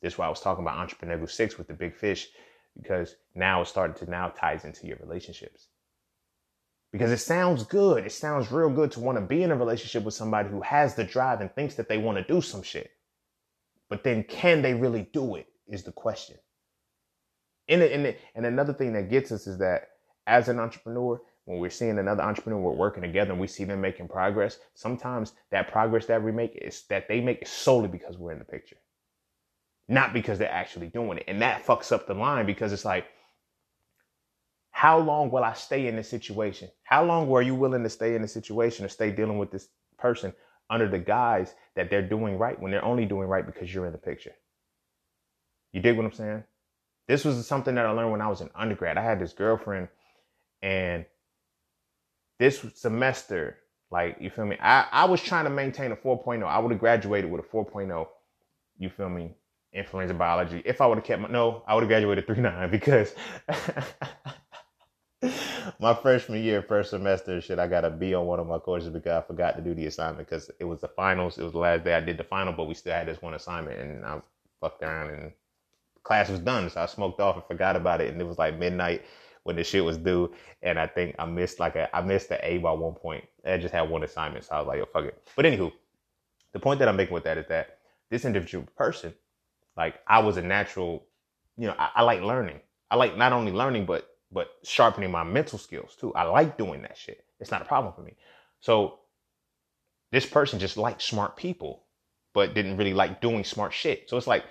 This is why I was talking about EntrepreNEGUS Six with the big fish, because now it's starting to now ties into your relationships. Because it sounds good. It sounds real good to want to be in a relationship with somebody who has the drive and thinks that they want to do some shit. But then can they really do it is the question. And, and, and another thing that gets us is that as an entrepreneur, when we're seeing another entrepreneur, we're working together and we see them making progress. Sometimes that progress that we make is that they make is solely because we're in the picture, not because they're actually doing it. And that fucks up the line because it's like, how long will I stay in this situation? How long were you willing to stay in the situation or stay dealing with this person under the guise that they're doing right when they're only doing right because you're in the picture? You dig what I'm saying? This was something that I learned when I was in undergrad. I had this girlfriend, and this semester, like, you feel me? I, I was trying to maintain a 4.0. I would have graduated with a 4.0, you feel me? Influenza biology. If I would have kept my, no, I would have graduated 3.9 because my freshman year, first semester, shit, I got a B on one of my courses because I forgot to do the assignment because it was the finals. It was the last day I did the final, but we still had this one assignment, and I fucked around and class was done. So I smoked off and forgot about it. And it was like midnight when the shit was due. And I think I missed like a, I missed the A by one point. I just had one assignment. So I was like, yo, fuck it. But anywho, the point that I'm making with that is that this individual person, like I was a natural, you know, I, I like learning. I like not only learning, but, but sharpening my mental skills too. I like doing that shit. It's not a problem for me. So this person just liked smart people, but didn't really like doing smart shit. So it's like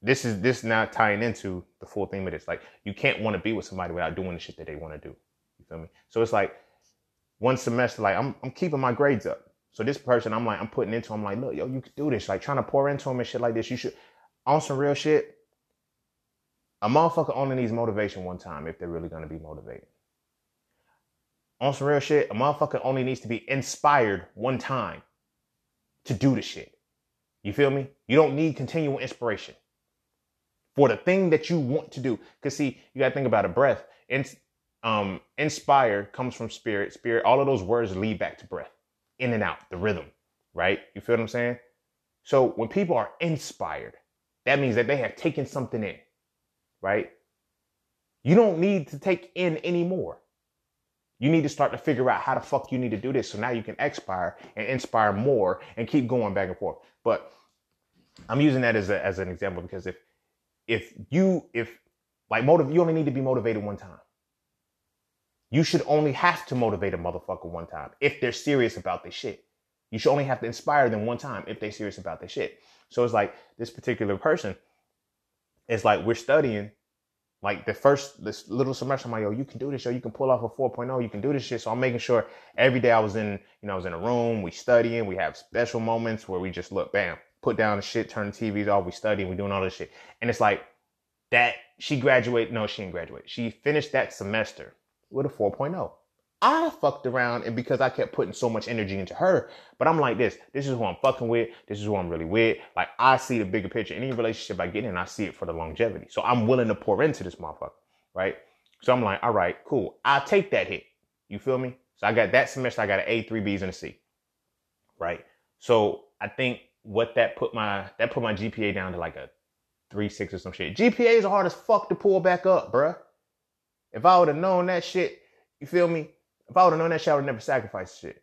this is this now tying into the full theme of this. Like you can't want to be with somebody without doing the shit that they want to do. You feel me? So it's like one semester, like I'm I'm keeping my grades up. So this person, I'm like, I'm putting into I'm like, look, yo, you can do this. Like trying to pour into him and shit like this. You should on some real shit. A motherfucker only needs motivation one time if they're really gonna be motivated. On some real shit, a motherfucker only needs to be inspired one time to do the shit. You feel me? You don't need continual inspiration for the thing that you want to do. Cause see, you gotta think about a breath. In, um, inspire comes from spirit. Spirit, all of those words lead back to breath, in and out, the rhythm, right? You feel what I'm saying? So when people are inspired, that means that they have taken something in, right? You don't need to take in anymore. You need to start to figure out how the fuck you need to do this. So now you can expire and inspire more and keep going back and forth. But I'm using that as a, as an example because if if you if like motive you only need to be motivated one time. You should only have to motivate a motherfucker one time if they're serious about this shit. You should only have to inspire them one time if they're serious about their shit. So it's like this particular person, it's like we're studying like the first this little semester, I'm like, yo, you can do this, yo, you can pull off a 4.0, you can do this shit. So I'm making sure every day I was in, you know, I was in a room, we studying, we have special moments where we just look, bam, put down the shit, turn the TVs off, we studying, we doing all this shit. And it's like that she graduated, no, she didn't graduate. She finished that semester with a 4.0. I fucked around and because I kept putting so much energy into her. But I'm like this. This is who I'm fucking with. This is who I'm really with. Like I see the bigger picture. Any relationship I get in, I see it for the longevity. So I'm willing to pour into this motherfucker. Right. So I'm like, all right, cool. I'll take that hit. You feel me? So I got that semester, I got an A, three B's and a C. Right. So I think what that put my that put my GPA down to like a three six or some shit. GPA is hard as fuck to pull back up, bruh. If I would have known that shit, you feel me? If I would have known that shit, I would never sacrifice shit.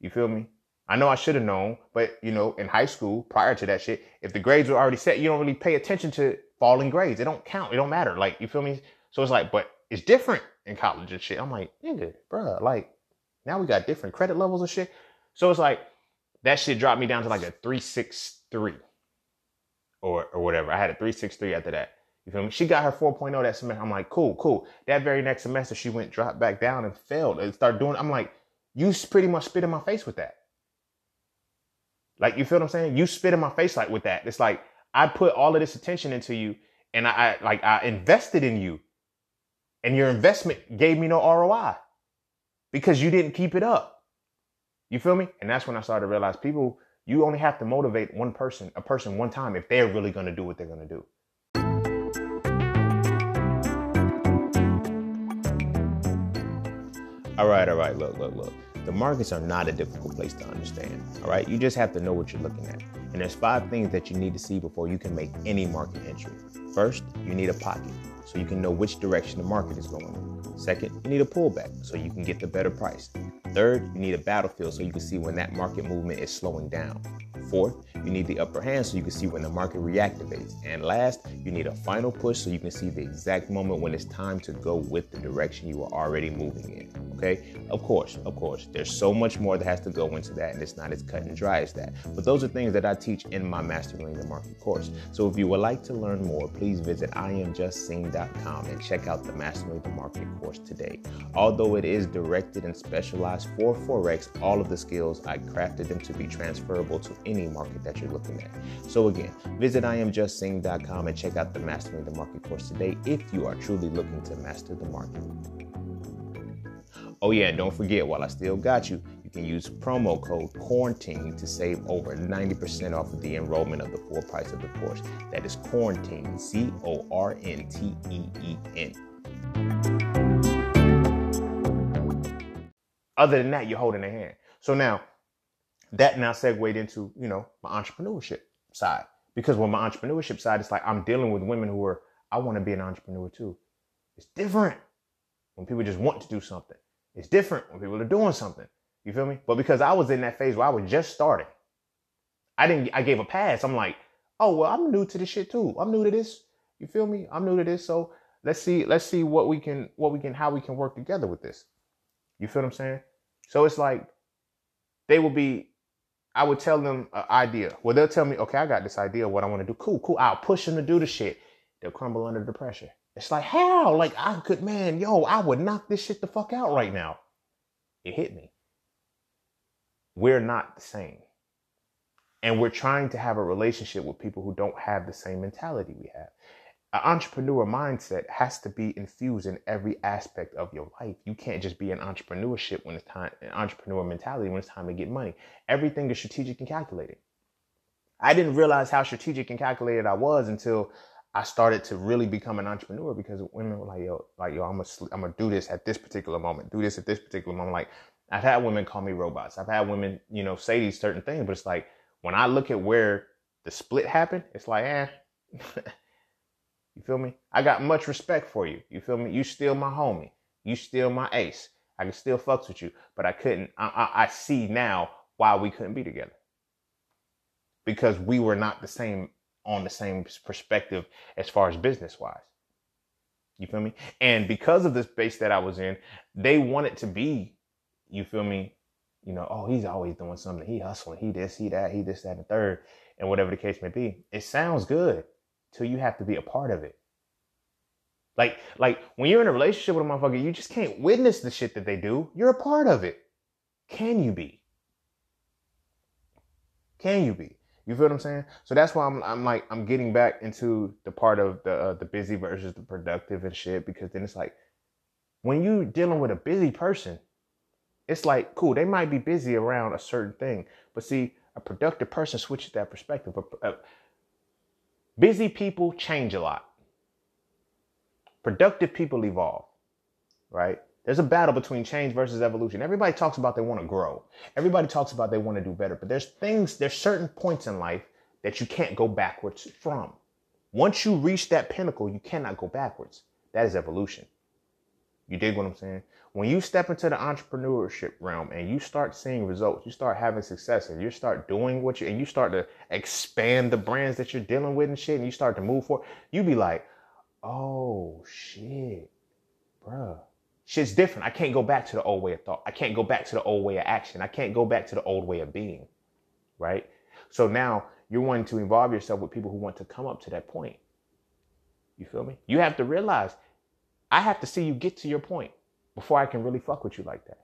You feel me? I know I should have known, but you know, in high school, prior to that shit, if the grades were already set, you don't really pay attention to falling grades. It don't count. It don't matter. Like, you feel me? So it's like, but it's different in college and shit. I'm like, nigga, bruh, like, now we got different credit levels and shit. So it's like, that shit dropped me down to like a 363 or, or whatever. I had a 363 after that. You feel me? She got her 4.0 that semester. I'm like, cool, cool. That very next semester, she went dropped back down and failed and started doing. I'm like, you pretty much spit in my face with that. Like, you feel what I'm saying? You spit in my face like with that. It's like I put all of this attention into you, and I, I like I invested in you, and your investment gave me no ROI because you didn't keep it up. You feel me? And that's when I started to realize people, you only have to motivate one person, a person one time if they're really going to do what they're going to do. All right, all right, look, look, look. The markets are not a difficult place to understand. All right, you just have to know what you're looking at. And there's five things that you need to see before you can make any market entry. First, you need a pocket so you can know which direction the market is going. Second, you need a pullback so you can get the better price. Third, you need a battlefield so you can see when that market movement is slowing down. Fourth, you need the upper hand so you can see when the market reactivates. And last, you need a final push so you can see the exact moment when it's time to go with the direction you are already moving in. Okay? Of course, of course, there's so much more that has to go into that, and it's not as cut and dry as that. But those are things that I teach in my Mastering the Market course. So if you would like to learn more, please visit iamjustcine.com and check out the Mastering the Market course today. Although it is directed and specialized for Forex, all of the skills I crafted them to be transferable to any market that you're looking at. So again, visit iamjustcine.com and check out the Mastering the Market course today if you are truly looking to master the market. Oh yeah, and don't forget, while I still got you, you can use promo code QUARANTINE to save over 90% off of the enrollment of the full price of the course. That is QUARANTINE, C O R N T E E N. Other than that, you're holding a hand. So now, that now segued into, you know, my entrepreneurship side. Because when my entrepreneurship side, it's like I'm dealing with women who are, I want to be an entrepreneur too. It's different when people just want to do something. It's different when people are doing something. You feel me? But because I was in that phase where I was just starting, I didn't, I gave a pass. I'm like, oh, well, I'm new to this shit too. I'm new to this. You feel me? I'm new to this. So let's see, let's see what we can, what we can, how we can work together with this. You feel what I'm saying? So it's like they will be I would tell them an idea. Well, they'll tell me, okay, I got this idea of what I want to do. Cool, cool. I'll push them to do the shit. They'll crumble under the pressure. It's like, how? Like, I could, man, yo, I would knock this shit the fuck out right now. It hit me. We're not the same. And we're trying to have a relationship with people who don't have the same mentality we have. An entrepreneur mindset has to be infused in every aspect of your life. You can't just be an entrepreneurship when it's time, an entrepreneur mentality when it's time to get money. Everything is strategic and calculated. I didn't realize how strategic and calculated I was until I started to really become an entrepreneur because women were like, yo, like, yo, I'm gonna, I'm gonna do this at this particular moment, do this at this particular moment. Like, I've had women call me robots. I've had women, you know, say these certain things, but it's like, when I look at where the split happened, it's like, eh, you feel me? I got much respect for you. You feel me? You still my homie. You still my ace. I can still fucks with you, but I couldn't. I, I, I see now why we couldn't be together because we were not the same on the same perspective as far as business wise. You feel me? And because of the space that I was in, they wanted to be, you feel me? You know, oh, he's always doing something. He hustling. He this, he that, he this, that, and third, and whatever the case may be. It sounds good till you have to be a part of it. Like, like when you're in a relationship with a motherfucker, you just can't witness the shit that they do. You're a part of it. Can you be? Can you be? You feel what I'm saying? So that's why I'm, I'm like, I'm getting back into the part of the uh, the busy versus the productive and shit because then it's like, when you dealing with a busy person, it's like cool. They might be busy around a certain thing, but see, a productive person switches that perspective. Busy people change a lot. Productive people evolve, right? There's a battle between change versus evolution. Everybody talks about they want to grow. Everybody talks about they want to do better, but there's things, there's certain points in life that you can't go backwards from. Once you reach that pinnacle, you cannot go backwards. That is evolution. You dig what I'm saying? When you step into the entrepreneurship realm and you start seeing results, you start having success and you start doing what you and you start to expand the brands that you're dealing with and shit, and you start to move forward, you be like, oh shit, bruh. Shit's different. I can't go back to the old way of thought. I can't go back to the old way of action. I can't go back to the old way of being. Right? So now you're wanting to involve yourself with people who want to come up to that point. You feel me? You have to realize I have to see you get to your point before I can really fuck with you like that.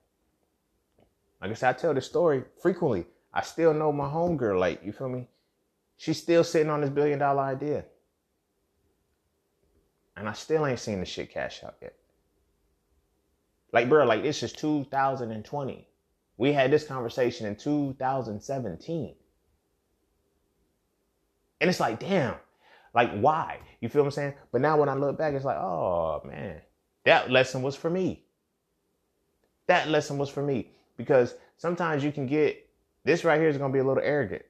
Like I said, I tell this story frequently. I still know my homegirl, like, you feel me? She's still sitting on this billion dollar idea. And I still ain't seen the shit cash out yet. Like, bro, like this is 2020. We had this conversation in 2017. And it's like, damn, like why? You feel what I'm saying? But now when I look back, it's like, oh man, that lesson was for me. That lesson was for me because sometimes you can get this right here is going to be a little arrogant,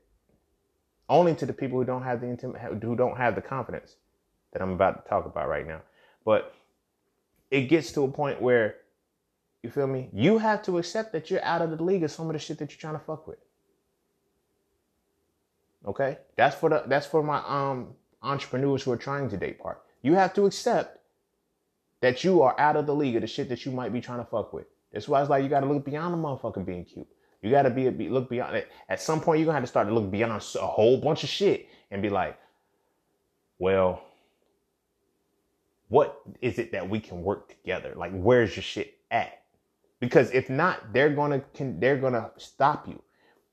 only to the people who don't have the intim- who don't have the confidence that I'm about to talk about right now. But it gets to a point where you feel me? You have to accept that you're out of the league of some of the shit that you're trying to fuck with. Okay, that's for the that's for my um entrepreneurs who are trying to date part. You have to accept that you are out of the league of the shit that you might be trying to fuck with. That's why it's like you got to look beyond the motherfucker being cute. You got to be, be look beyond it. At some point, you're gonna have to start to look beyond a whole bunch of shit and be like, well, what is it that we can work together? Like, where's your shit at? Because if not, they're gonna can they're gonna stop you.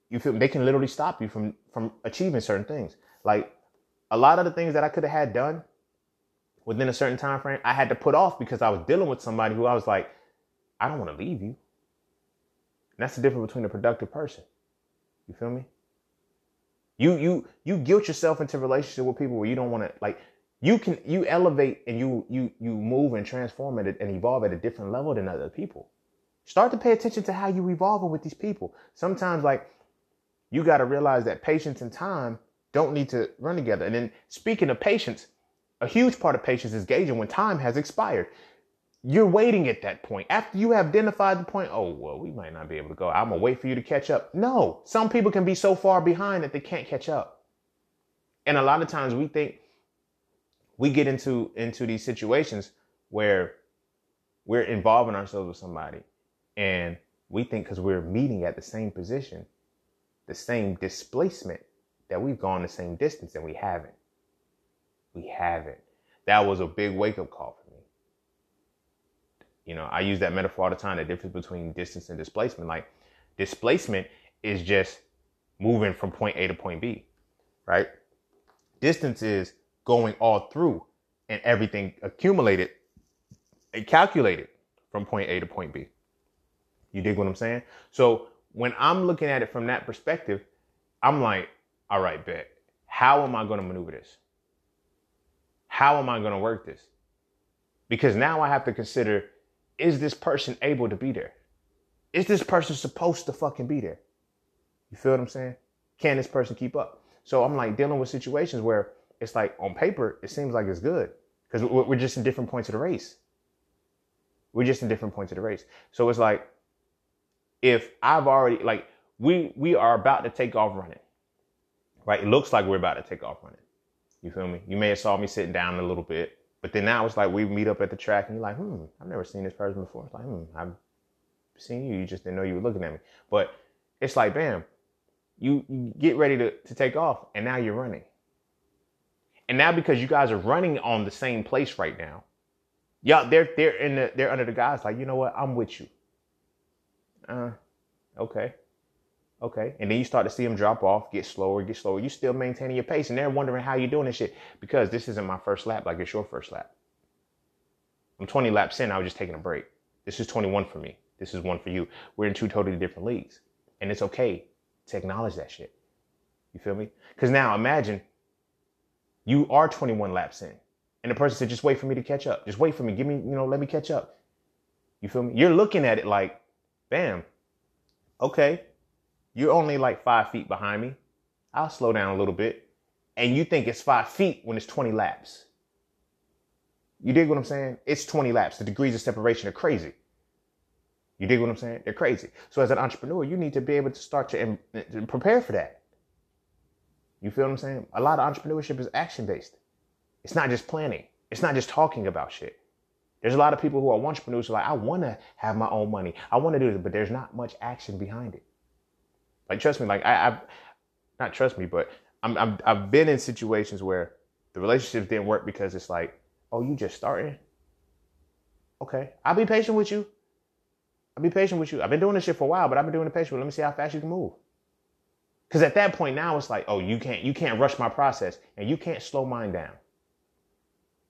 You feel they can literally stop you from from achieving certain things. Like a lot of the things that I could have had done within a certain time frame, I had to put off because I was dealing with somebody who I was like, I don't want to leave you. And that's the difference between a productive person. You feel me? You you you guilt yourself into relationship with people where you don't want to like you can you elevate and you you you move and transform it and evolve at a different level than other people. Start to pay attention to how you evolving with these people. Sometimes like you got to realize that patience and time don't need to run together. And then speaking of patience, a huge part of patience is gauging when time has expired you're waiting at that point. After you have identified the point, oh, well, we might not be able to go. I'm going to wait for you to catch up. No, some people can be so far behind that they can't catch up. And a lot of times we think we get into, into these situations where we're involving ourselves with somebody and we think because we're meeting at the same position the same displacement that we've gone the same distance and we haven't. We haven't. That was a big wake up call for me. You know, I use that metaphor all the time the difference between distance and displacement. Like, displacement is just moving from point A to point B, right? Distance is going all through and everything accumulated and calculated from point A to point B. You dig what I'm saying? So when I'm looking at it from that perspective, I'm like, all right, bet. How am I going to maneuver this? How am I going to work this? Because now I have to consider is this person able to be there? Is this person supposed to fucking be there? You feel what I'm saying? Can this person keep up? So I'm like dealing with situations where it's like on paper, it seems like it's good because we're just in different points of the race. We're just in different points of the race. So it's like if I've already like we we are about to take off running, right? It looks like we're about to take off running. You feel me? You may have saw me sitting down a little bit, but then now it's like we meet up at the track and you're like, hmm, I've never seen this person before. It's like, hmm, I've seen you. You just didn't know you were looking at me. But it's like, bam, you, you get ready to, to take off and now you're running. And now because you guys are running on the same place right now, y'all they're they're in the they're under the guys like, you know what, I'm with you. Uh, okay. Okay. And then you start to see them drop off, get slower, get slower. You still maintaining your pace. And they're wondering how you're doing this shit. Because this isn't my first lap like it's your first lap. I'm 20 laps in, I was just taking a break. This is 21 for me. This is one for you. We're in two totally different leagues. And it's okay to acknowledge that shit. You feel me? Because now imagine you are 21 laps in. And the person said, just wait for me to catch up. Just wait for me. Give me, you know, let me catch up. You feel me? You're looking at it like, bam, okay, you're only like five feet behind me. I'll slow down a little bit. And you think it's five feet when it's 20 laps. You dig what I'm saying? It's 20 laps. The degrees of separation are crazy. You dig what I'm saying? They're crazy. So as an entrepreneur, you need to be able to start to, prepare for that. You feel what I'm saying? A lot of entrepreneurship is action based. It's not just planning. It's not just talking about shit. There's a lot of people who are entrepreneurs who are like, I want to have my own money. I want to do this, but there's not much action behind it. Like, trust me, like I, have not trust me, but I'm, I'm, I've been in situations where the relationships didn't work because it's like, oh, you just starting? Okay, I'll be patient with you. I'll be patient with you. I've been doing this shit for a while, but I've been doing it patient. Let me see how fast you can move. Because at that point now it's like, oh, you can't you can't rush my process and you can't slow mine down.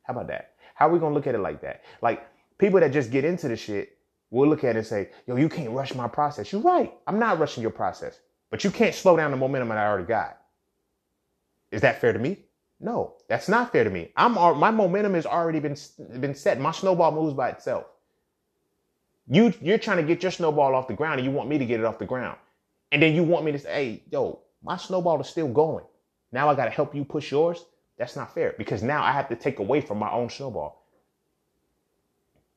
How about that? How are we gonna look at it like that? Like people that just get into the shit we'll look at it and say, yo, you can't rush my process. You're right. I'm not rushing your process. But you can't slow down the momentum that I already got. Is that fair to me? No, that's not fair to me. I'm my momentum has already been been set. My snowball moves by itself. You you're trying to get your snowball off the ground and you want me to get it off the ground. And then you want me to say, "Hey, yo, my snowball is still going. Now I got to help you push yours." That's not fair because now I have to take away from my own snowball.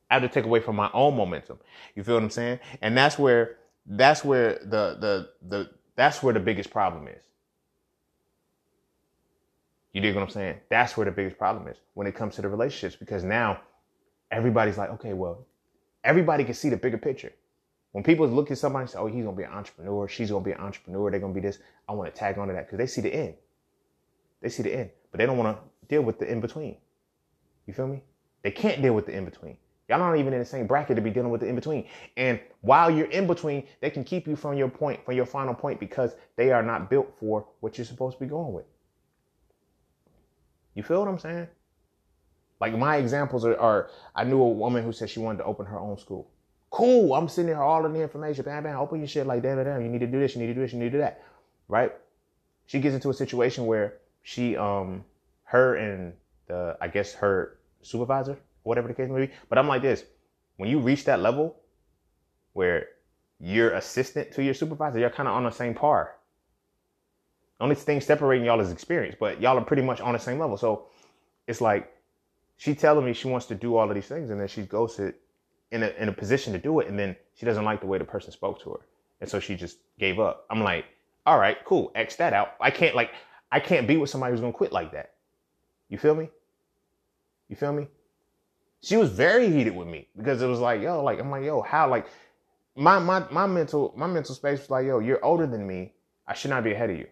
I have to take away from my own momentum. You feel what I'm saying? And that's where that's where the the the that's where the biggest problem is. You dig what I'm saying? That's where the biggest problem is when it comes to the relationships because now everybody's like, okay, well, everybody can see the bigger picture. When people look at somebody and say, oh, he's gonna be an entrepreneur, she's gonna be an entrepreneur, they're gonna be this, I want to tag onto that because they see the end. They see the end, but they don't want to deal with the in between. You feel me? They can't deal with the in between. Y'all not even in the same bracket to be dealing with the in between. And while you're in between, they can keep you from your point, from your final point, because they are not built for what you're supposed to be going with. You feel what I'm saying? Like my examples are, are I knew a woman who said she wanted to open her own school. Cool. I'm sending her all of the information. Bam, bam, open your shit like that, damn. You need to do this, you need to do this, you need to do that. Right? She gets into a situation where she um her and the I guess her supervisor whatever the case may be. But I'm like this when you reach that level where you're assistant to your supervisor, you're kind of on the same par. Only thing separating y'all is experience, but y'all are pretty much on the same level. So it's like she telling me she wants to do all of these things, and then she goes to in a in a position to do it, and then she doesn't like the way the person spoke to her, and so she just gave up. I'm like, all right, cool, X that out. I can't like I can't be with somebody who's gonna quit like that. You feel me? You feel me? She was very heated with me because it was like, yo, like I'm like, yo, how like my my my mental my mental space was like, yo, you're older than me. I should not be ahead of you.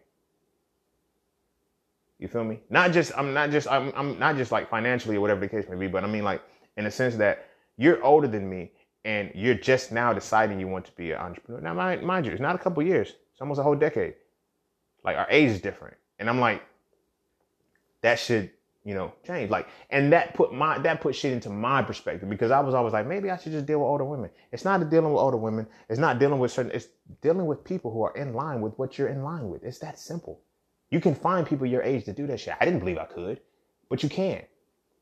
You feel me? Not just I'm not just I'm I'm not just like financially or whatever the case may be, but I mean like in the sense that you're older than me and you're just now deciding you want to be an entrepreneur. Now mind, mind you, it's not a couple years. It's almost a whole decade. Like our age is different. And I'm like, that should, you know, change. Like, and that put my that put shit into my perspective because I was always like, maybe I should just deal with older women. It's not dealing with older women. It's not dealing with certain. It's dealing with people who are in line with what you're in line with. It's that simple. You can find people your age to do that shit. I didn't believe I could, but you can.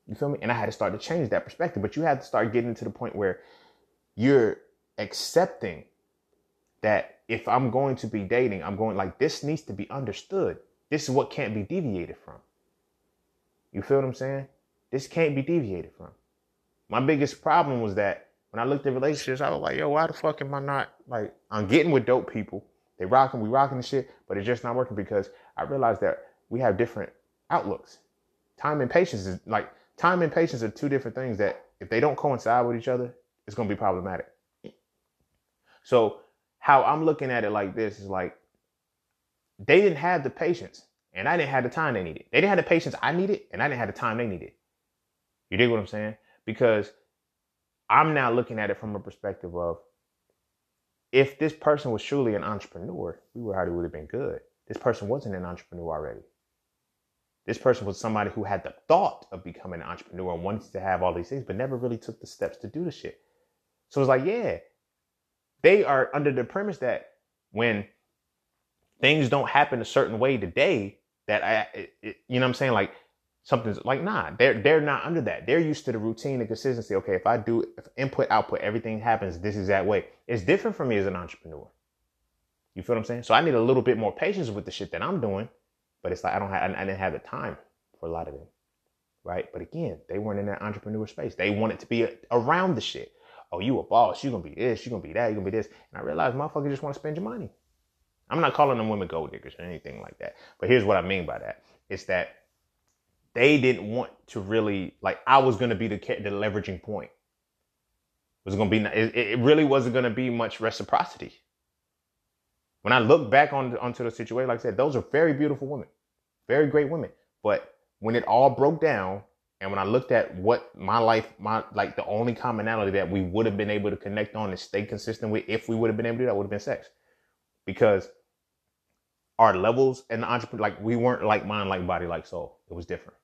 You feel me? And I had to start to change that perspective. But you had to start getting to the point where you're accepting that if I'm going to be dating, I'm going like this needs to be understood. This is what can't be deviated from. You feel what I'm saying? This can't be deviated from. My biggest problem was that when I looked at relationships, I was like, yo, why the fuck am I not like I'm getting with dope people. They rocking, we rocking the shit, but it's just not working because I realized that we have different outlooks. Time and patience is like time and patience are two different things that if they don't coincide with each other, it's gonna be problematic. So how I'm looking at it like this is like they didn't have the patience and I didn't have the time they needed. They didn't have the patience I needed and I didn't have the time they needed. You dig what I'm saying? Because I'm now looking at it from a perspective of if this person was truly an entrepreneur, we would already would have been good. This person wasn't an entrepreneur already. This person was somebody who had the thought of becoming an entrepreneur and wanted to have all these things, but never really took the steps to do the shit. So it's like, yeah, they are under the premise that when things don't happen a certain way today, that I, it, it, you know what I'm saying? Like something's like, nah, they're, they're not under that. They're used to the routine and consistency. Okay. If I do if input, output, everything happens this exact way. It's different for me as an entrepreneur. You feel what I'm saying? So I need a little bit more patience with the shit that I'm doing, but it's like, I don't have, I didn't have the time for a lot of them. Right. But again, they weren't in that entrepreneur space. They wanted to be around the shit. Oh, you a boss. You gonna be this. You gonna be that. You gonna be this. And I realized motherfuckers just want to spend your money. I'm not calling them women gold diggers or anything like that. But here's what I mean by that. It's that they didn't want to really like I was going to be the the leveraging point. It was going to be it, it really wasn't going to be much reciprocity. When I look back on onto the situation, like I said, those are very beautiful women, very great women. But when it all broke down, and when I looked at what my life, my like the only commonality that we would have been able to connect on and stay consistent with, if we would have been able to do that, would have been sex because our levels and the entrepreneur, like we weren't like mind, like body, like soul. It was different.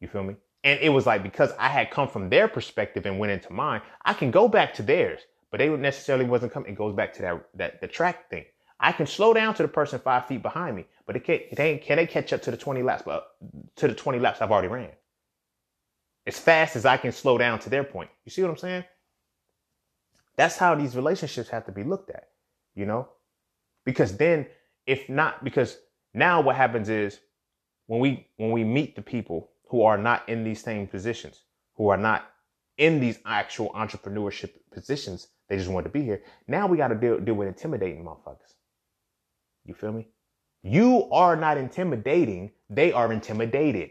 You feel me? And it was like because I had come from their perspective and went into mine, I can go back to theirs, but they necessarily wasn't coming. It goes back to that that the track thing. I can slow down to the person five feet behind me, but it can't. They can they catch up to the twenty laps? But to the twenty laps I've already ran. As fast as I can slow down to their point. You see what I'm saying? That's how these relationships have to be looked at you know? Because then if not because now what happens is when we when we meet the people who are not in these same positions, who are not in these actual entrepreneurship positions, they just want to be here. Now we got to deal, deal with intimidating motherfuckers. You feel me? You are not intimidating, they are intimidated.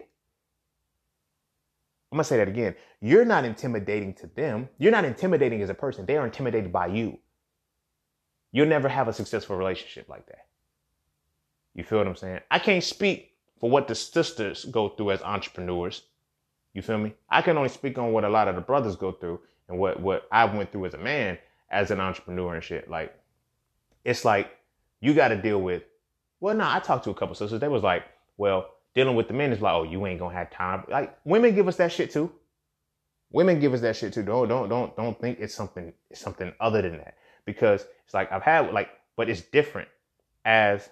I'm gonna say that again. You're not intimidating to them. You're not intimidating as a person. They are intimidated by you you'll never have a successful relationship like that. You feel what I'm saying? I can't speak for what the sisters go through as entrepreneurs. You feel me? I can only speak on what a lot of the brothers go through and what what I went through as a man as an entrepreneur and shit. Like, it's like you got to deal with. Well, no, I talked to a couple sisters. They was like, well, dealing with the men is like, oh, you ain't gonna have time. Like, women give us that shit too. Women give us that shit too. Don't don't don't don't think it's something it's something other than that because it's like I've had like, but it's different as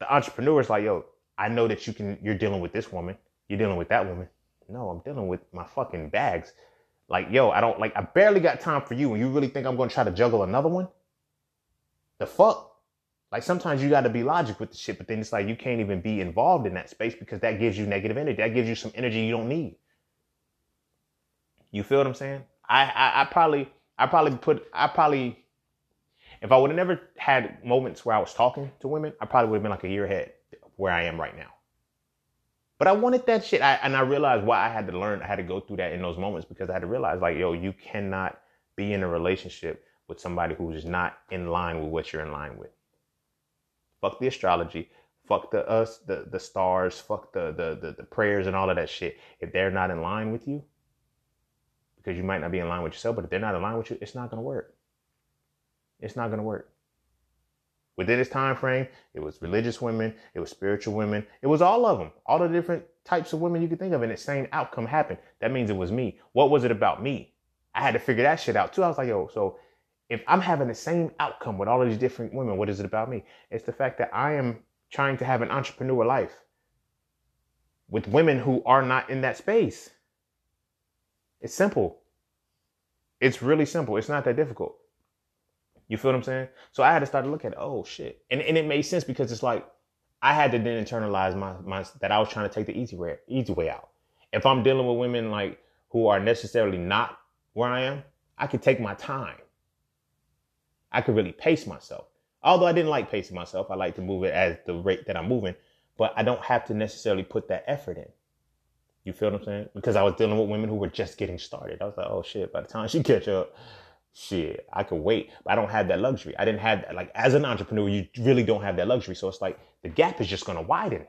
the entrepreneur is like, yo, I know that you can, you're dealing with this woman, you're dealing with that woman. No, I'm dealing with my fucking bags. Like, yo, I don't like, I barely got time for you. And you really think I'm going to try to juggle another one? The fuck? Like sometimes you got to be logic with the shit, but then it's like you can't even be involved in that space because that gives you negative energy. That gives you some energy you don't need. You feel what I'm saying? I, I, I probably, I probably put, I probably if I would have never had moments where I was talking to women, I probably would have been like a year ahead where I am right now. But I wanted that shit. I, and I realized why I had to learn, I had to go through that in those moments because I had to realize, like, yo, you cannot be in a relationship with somebody who's not in line with what you're in line with. Fuck the astrology. Fuck the us, the the stars. Fuck the the the, the prayers and all of that shit. If they're not in line with you, because you might not be in line with yourself, but if they're not in line with you, it's not gonna work. It's not gonna work. Within this time frame, it was religious women, it was spiritual women, it was all of them, all the different types of women you could think of, and the same outcome happened. That means it was me. What was it about me? I had to figure that shit out too. I was like, yo, so if I'm having the same outcome with all of these different women, what is it about me? It's the fact that I am trying to have an entrepreneur life with women who are not in that space. It's simple. It's really simple. It's not that difficult. You feel what I'm saying? So I had to start to look at. Oh shit. And and it made sense because it's like I had to then internalize my my that I was trying to take the easy way easy way out. If I'm dealing with women like who are necessarily not where I am, I could take my time. I could really pace myself. Although I didn't like pacing myself, I like to move it at the rate that I'm moving, but I don't have to necessarily put that effort in. You feel what I'm saying? Because I was dealing with women who were just getting started. I was like, oh shit, by the time she catch up, shit, I could wait. But I don't have that luxury. I didn't have that. Like as an entrepreneur, you really don't have that luxury. So it's like the gap is just gonna widen.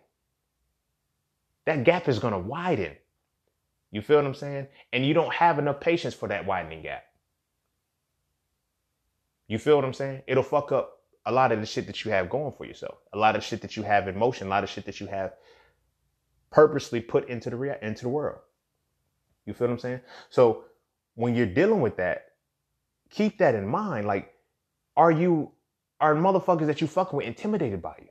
That gap is gonna widen. You feel what I'm saying? And you don't have enough patience for that widening gap. You feel what I'm saying? It'll fuck up a lot of the shit that you have going for yourself. A lot of shit that you have in motion, a lot of shit that you have purposely put into the rea- into the world. You feel what I'm saying? So when you're dealing with that, keep that in mind. Like, are you, are motherfuckers that you fucking with intimidated by you?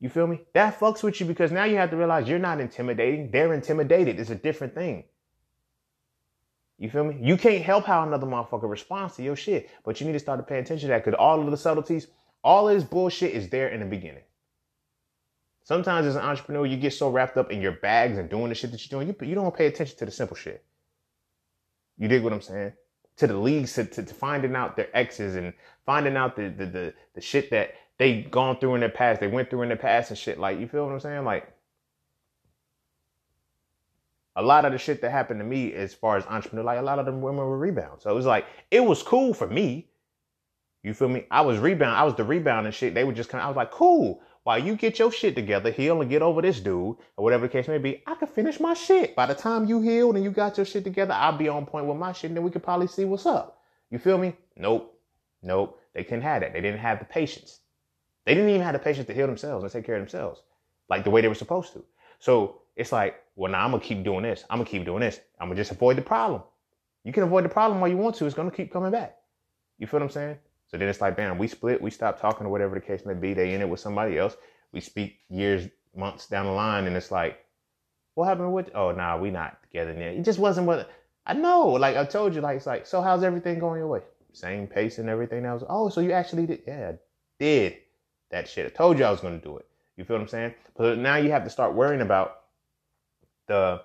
You feel me? That fucks with you because now you have to realize you're not intimidating. They're intimidated. It's a different thing. You feel me? You can't help how another motherfucker responds to your shit, but you need to start to pay attention to that because all of the subtleties, all of this bullshit is there in the beginning. Sometimes as an entrepreneur, you get so wrapped up in your bags and doing the shit that you're doing, you, you don't pay attention to the simple shit. You dig what I'm saying? To the leagues, to, to, to finding out their exes and finding out the, the, the, the shit that they gone through in their past, they went through in their past and shit. Like, you feel what I'm saying? Like, a lot of the shit that happened to me as far as entrepreneur, like a lot of them women were rebound. So it was like, it was cool for me. You feel me? I was rebound. I was the rebound and shit. They would just kind of, I was like, cool while you get your shit together, heal and get over this dude, or whatever the case may be, I can finish my shit. By the time you healed and you got your shit together, I'll be on point with my shit, and then we could probably see what's up. You feel me? Nope. Nope. They couldn't have that. They didn't have the patience. They didn't even have the patience to heal themselves and take care of themselves like the way they were supposed to. So it's like, well, now I'm gonna keep doing this. I'm gonna keep doing this. I'm gonna just avoid the problem. You can avoid the problem all you want to. It's gonna keep coming back. You feel what I'm saying? So then it's like, bam, we split, we stop talking or whatever the case may be. They in it with somebody else. We speak years, months down the line, and it's like, what happened with? Oh, nah, we not together now. It just wasn't what I know. Like I told you, like it's like, so how's everything going your way? Same pace and everything else. Oh, so you actually did? Yeah, I did that shit. I told you I was gonna do it. You feel what I'm saying? But now you have to start worrying about the.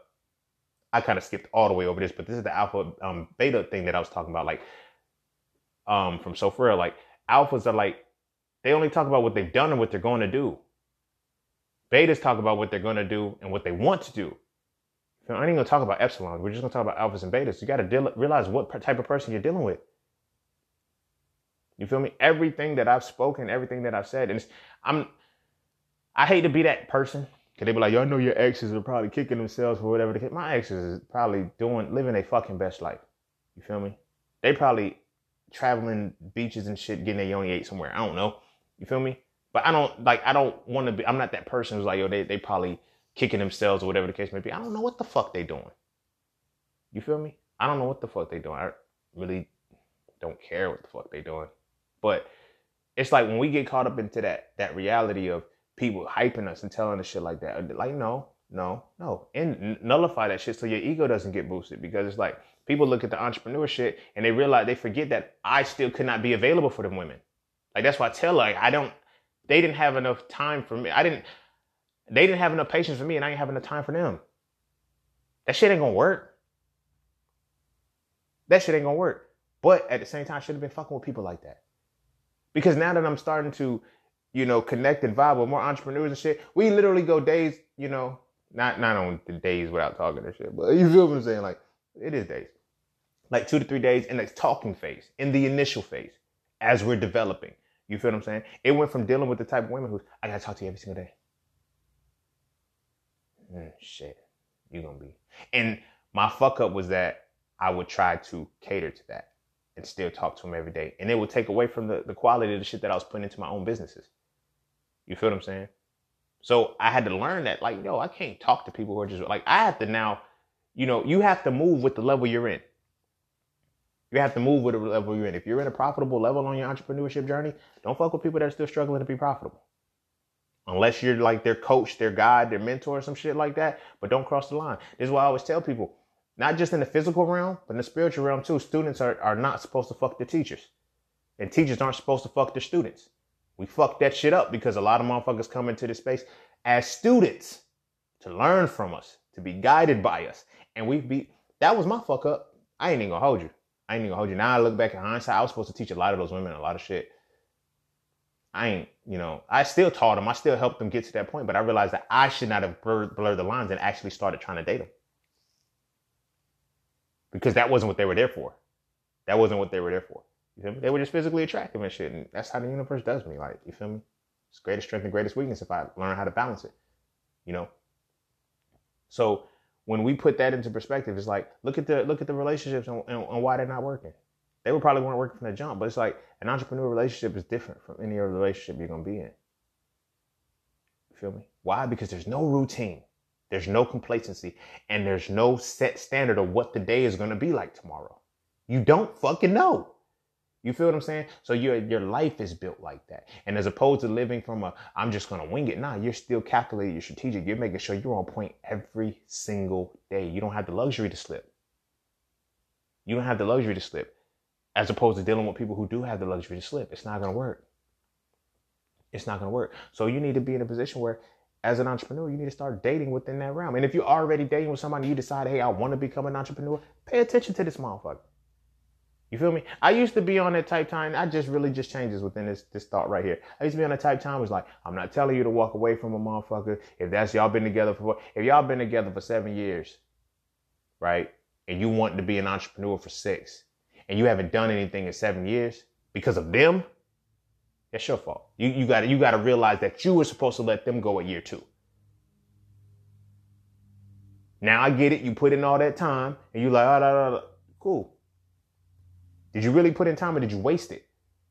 I kind of skipped all the way over this, but this is the alpha um, beta thing that I was talking about. Like um from so for real, like alphas are like they only talk about what they've done and what they're going to do. Betas talk about what they're going to do and what they want to do. I ain't gonna talk about epsilons. We're just gonna talk about alphas and betas. You got to deal, realize what type of person you're dealing with. You feel me? Everything that I've spoken, everything that I've said, and I'm, I hate to be that person because they be like, y'all know your exes are probably kicking themselves for whatever. My exes is probably doing, living a fucking best life. You feel me? They probably traveling beaches and shit, getting a yoni eight somewhere. I don't know. You feel me? But I don't like. I don't want to be. I'm not that person who's like, yo, they they probably kicking themselves or whatever the case may be. I don't know what the fuck they doing. You feel me? I don't know what the fuck they doing. I really don't care what the fuck they doing. But it's like when we get caught up into that that reality of people hyping us and telling us shit like that. Like no, no, no, and nullify that shit so your ego doesn't get boosted because it's like people look at the entrepreneurship and they realize they forget that I still could not be available for them women. Like that's why I tell like I don't they didn't have enough time for me. I didn't, they didn't have enough patience for me and I didn't have enough time for them. That shit ain't gonna work. That shit ain't gonna work. But at the same time, I should have been fucking with people like that. Because now that I'm starting to, you know, connect and vibe with more entrepreneurs and shit, we literally go days, you know, not not on the days without talking and shit, but you feel what I'm saying? Like, it is days. Like two to three days in the talking phase, in the initial phase, as we're developing. You feel what I'm saying? It went from dealing with the type of women who I gotta talk to you every single day. Mm, shit, you gonna be. And my fuck up was that I would try to cater to that and still talk to them every day, and it would take away from the the quality of the shit that I was putting into my own businesses. You feel what I'm saying? So I had to learn that, like, yo, I can't talk to people who are just like I have to now. You know, you have to move with the level you're in. You have to move with the level you're in. If you're in a profitable level on your entrepreneurship journey, don't fuck with people that are still struggling to be profitable. Unless you're like their coach, their guide, their mentor, some shit like that. But don't cross the line. This is why I always tell people, not just in the physical realm, but in the spiritual realm too, students are, are not supposed to fuck their teachers. And teachers aren't supposed to fuck their students. We fuck that shit up because a lot of motherfuckers come into this space as students to learn from us, to be guided by us. And we've beat. that was my fuck up. I ain't even gonna hold you. I ain't even gonna hold you. Now I look back in hindsight, I was supposed to teach a lot of those women a lot of shit. I ain't, you know, I still taught them. I still helped them get to that point, but I realized that I should not have blurred, blurred the lines and actually started trying to date them. Because that wasn't what they were there for. That wasn't what they were there for. You feel me? They were just physically attractive and shit. And that's how the universe does me. Like, you feel me? It's greatest strength and greatest weakness if I learn how to balance it. You know? So when we put that into perspective, it's like, look at the look at the relationships and, and, and why they're not working. They would probably weren't working from the jump, but it's like an entrepreneur relationship is different from any other relationship you're gonna be in. You feel me? Why? Because there's no routine, there's no complacency, and there's no set standard of what the day is gonna be like tomorrow. You don't fucking know. You feel what I'm saying? So your your life is built like that. And as opposed to living from a I'm just gonna wing it, nah, you're still calculating, you're strategic, you're making sure you're on point every single day. You don't have the luxury to slip. You don't have the luxury to slip as opposed to dealing with people who do have the luxury to slip. It's not to work. It's not to work. So you need to be in a position where, as an entrepreneur, you need to start dating within that realm. And if you're already dating with somebody, you decide, hey, I want to become an entrepreneur, pay attention to this motherfucker. You feel me? I used to be on that type time. I just really just changes within this this thought right here. I used to be on that type time. Was like, I'm not telling you to walk away from a motherfucker. If that's y'all been together for if y'all been together for seven years, right? And you want to be an entrepreneur for six, and you haven't done anything in seven years because of them, that's your fault. You you got you got to realize that you were supposed to let them go at year two. Now I get it. You put in all that time, and you like, oh, oh, oh, cool. Did you really put in time, or did you waste it?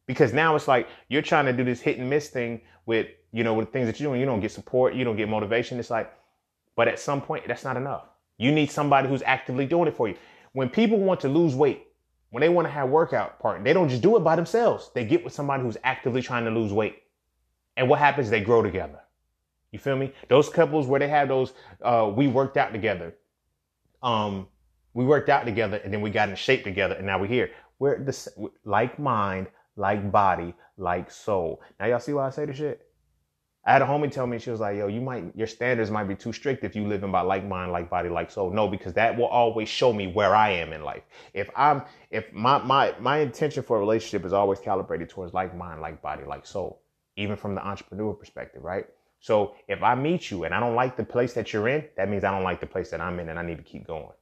Because now it's like you're trying to do this hit and miss thing with you know with things that you're doing. You don't get support. You don't get motivation. It's like, but at some point, that's not enough. You need somebody who's actively doing it for you. When people want to lose weight, when they want to have workout partner, they don't just do it by themselves. They get with somebody who's actively trying to lose weight. And what happens? They grow together. You feel me? Those couples where they have those, uh, we worked out together. Um, we worked out together and then we got in shape together and now we're here. We're the like mind, like body, like soul. Now y'all see why I say this shit? I had a homie tell me, she was like, yo, you might, your standards might be too strict if you live in by like mind, like body, like soul. No, because that will always show me where I am in life. If I'm, if my, my, my intention for a relationship is always calibrated towards like mind, like body, like soul, even from the entrepreneur perspective, right? So if I meet you and I don't like the place that you're in, that means I don't like the place that I'm in and I need to keep going.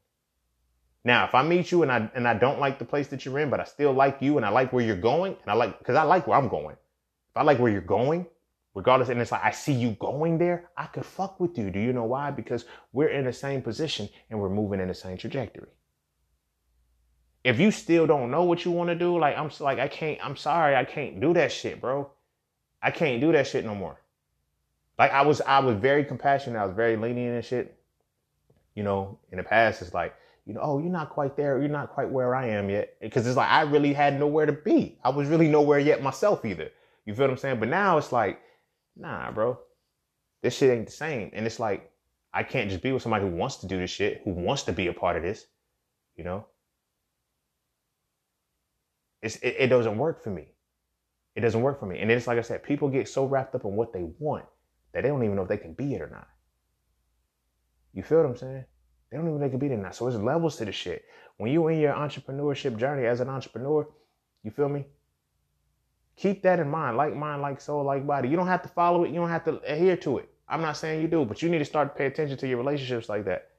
Now, if I meet you and I, and I don't like the place that you're in, but I still like you and I like where you're going and I like, cause I like where I'm going. If I like where you're going, regardless. And it's like, I see you going there. I could fuck with you. Do you know why? Because we're in the same position and we're moving in the same trajectory. If you still don't know what you want to do, like, I'm like, I can't, I'm sorry, I can't do that shit, bro. I can't do that shit no more. Like I was, I was very compassionate. I was very lenient and shit. You know, in the past, it's like, you know, oh, you're not quite there. You're not quite where I am yet. Because it's like, I really had nowhere to be. I was really nowhere yet myself either. You feel what I'm saying? But now it's like, Nah, bro. This shit ain't the same. And it's like, I can't just be with somebody who wants to do this shit, who wants to be a part of this, you know? It's, it, it doesn't work for me. It doesn't work for me. And it's like I said, people get so wrapped up in what they want that they don't even know if they can be it or not. You feel what I'm saying? They don't even know they or not. So there's levels to the shit. When you in your entrepreneurship journey as an entrepreneur, you feel me? Keep that in mind. Like mind, like soul, like body. You don't have to follow it. You don't have to adhere to it. I'm not saying you do, but you need to start to pay attention to your relationships like that.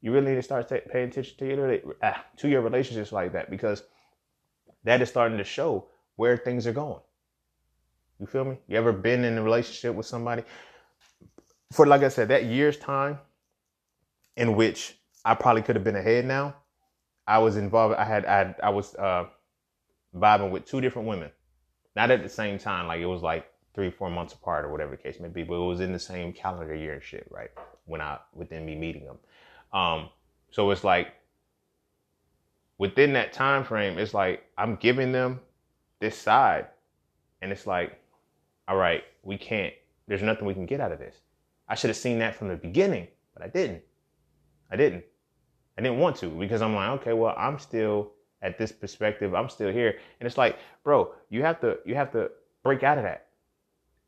You really need to start paying attention to your ah, to your relationships like that because that is starting to show where things are going. You feel me? You ever been in a relationship with somebody for, like I said, that year's time in which I probably could have been ahead now? I was involved. I had, I, had, I was uh, vibing with two different women, not at the same time. Like it was like three, four months apart or whatever the case may be, but it was in the same calendar year and shit, right? When I, within me meeting them. Um, so it's like within that time frame, it's like I'm giving them this side, and it's like, all right, we can't. There's nothing we can get out of this. I should have seen that from the beginning, but I didn't. I didn't. I didn't want to because I'm like, okay, well, I'm still at this perspective. I'm still here, and it's like, bro, you have to you have to break out of that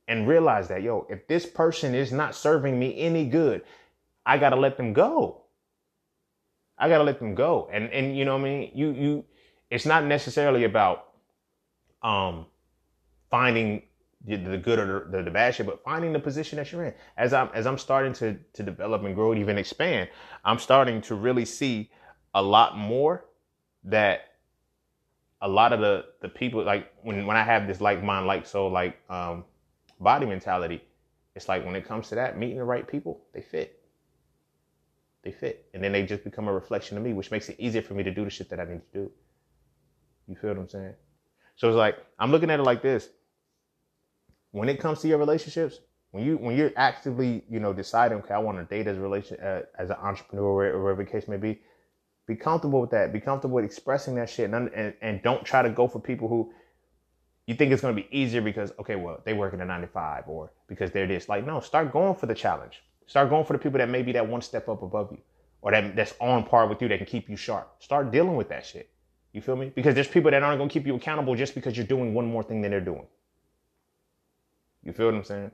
and realize that, yo, if this person is not serving me any good, I gotta let them go. I gotta let them go. And and you know what I mean? You you it's not necessarily about um finding the, good or the, the, bad shit, but finding the position that you're in. As I'm as I'm starting to to develop and grow and even expand, I'm starting to really see a lot more that a lot of the the people like when when I have this like mind like soul like um body mentality, it's like when it comes to that, meeting the right people, they fit. They fit. And then they just become a reflection of me, which makes it easier for me to do the shit that I need to do. You feel what I'm saying? So it's like, I'm looking at it like this. When it comes to your relationships, when you when you're actively, you know, deciding, okay, I want to date as relation uh, as an entrepreneur or whatever the case may be, be comfortable with that. Be comfortable with expressing that shit, and and, and don't try to go for people who you think it's going to be easier because okay well they work in a 95 or because they're this. Like no start going for the challenge. Start going for the people that may be that one step up above you or that that's on par with you that can keep you sharp. Start dealing with that shit. You feel me? Because there's people that aren't going to keep you accountable just because you're doing one more thing than they're doing you feel what i'm saying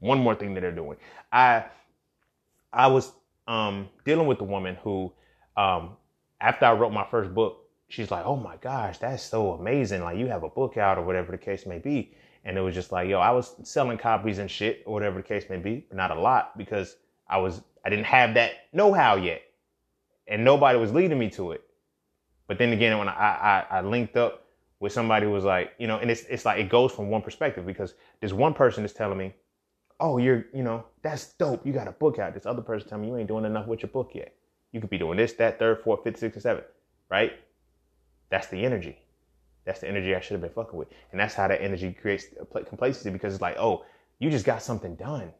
one more thing that they're doing i i was um dealing with a woman who um after i wrote my first book she's like, oh my gosh, that's so amazing. Like you have a book out or whatever the case may be. And it was just like, yo, I was selling copies and shit or whatever the case may be, but not a lot because I was, I didn't have that know-how yet and nobody was leading me to it. But then again, when I, I, I linked up with somebody was like, you know, and it's, it's like, it goes from one perspective because this one person is telling me, oh, you're, you know, that's dope. You got a book out. This other person telling me you ain't doing enough with your book yet. You could be doing this, that, third, fourth, fifth, sixth, and seventh, right? That's the energy. That's the energy I should have been fucking with. And that's how that energy creates complacency because it's like, oh, you just got something done.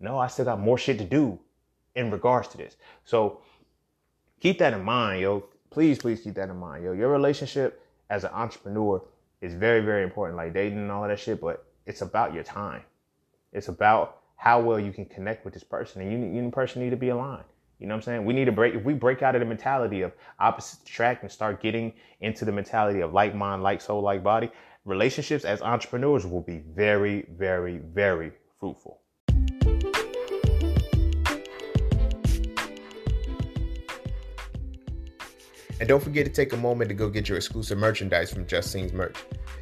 No, I still got more shit to do in regards to this. So keep that in mind, yo. Please, please keep that in mind, yo. Your relationship as an entrepreneur is very, very important, like dating and all that shit, but it's about your time. It's about how well you can connect with this person, and you, you and the person need to be aligned. You know what I'm saying? We need to break, if we break out of the mentality of opposite track and start getting into the mentality of like mind, like soul, like body, relationships as entrepreneurs will be very, very, very fruitful. And don't forget to take a moment to go get your exclusive merchandise from Just Cine's merch.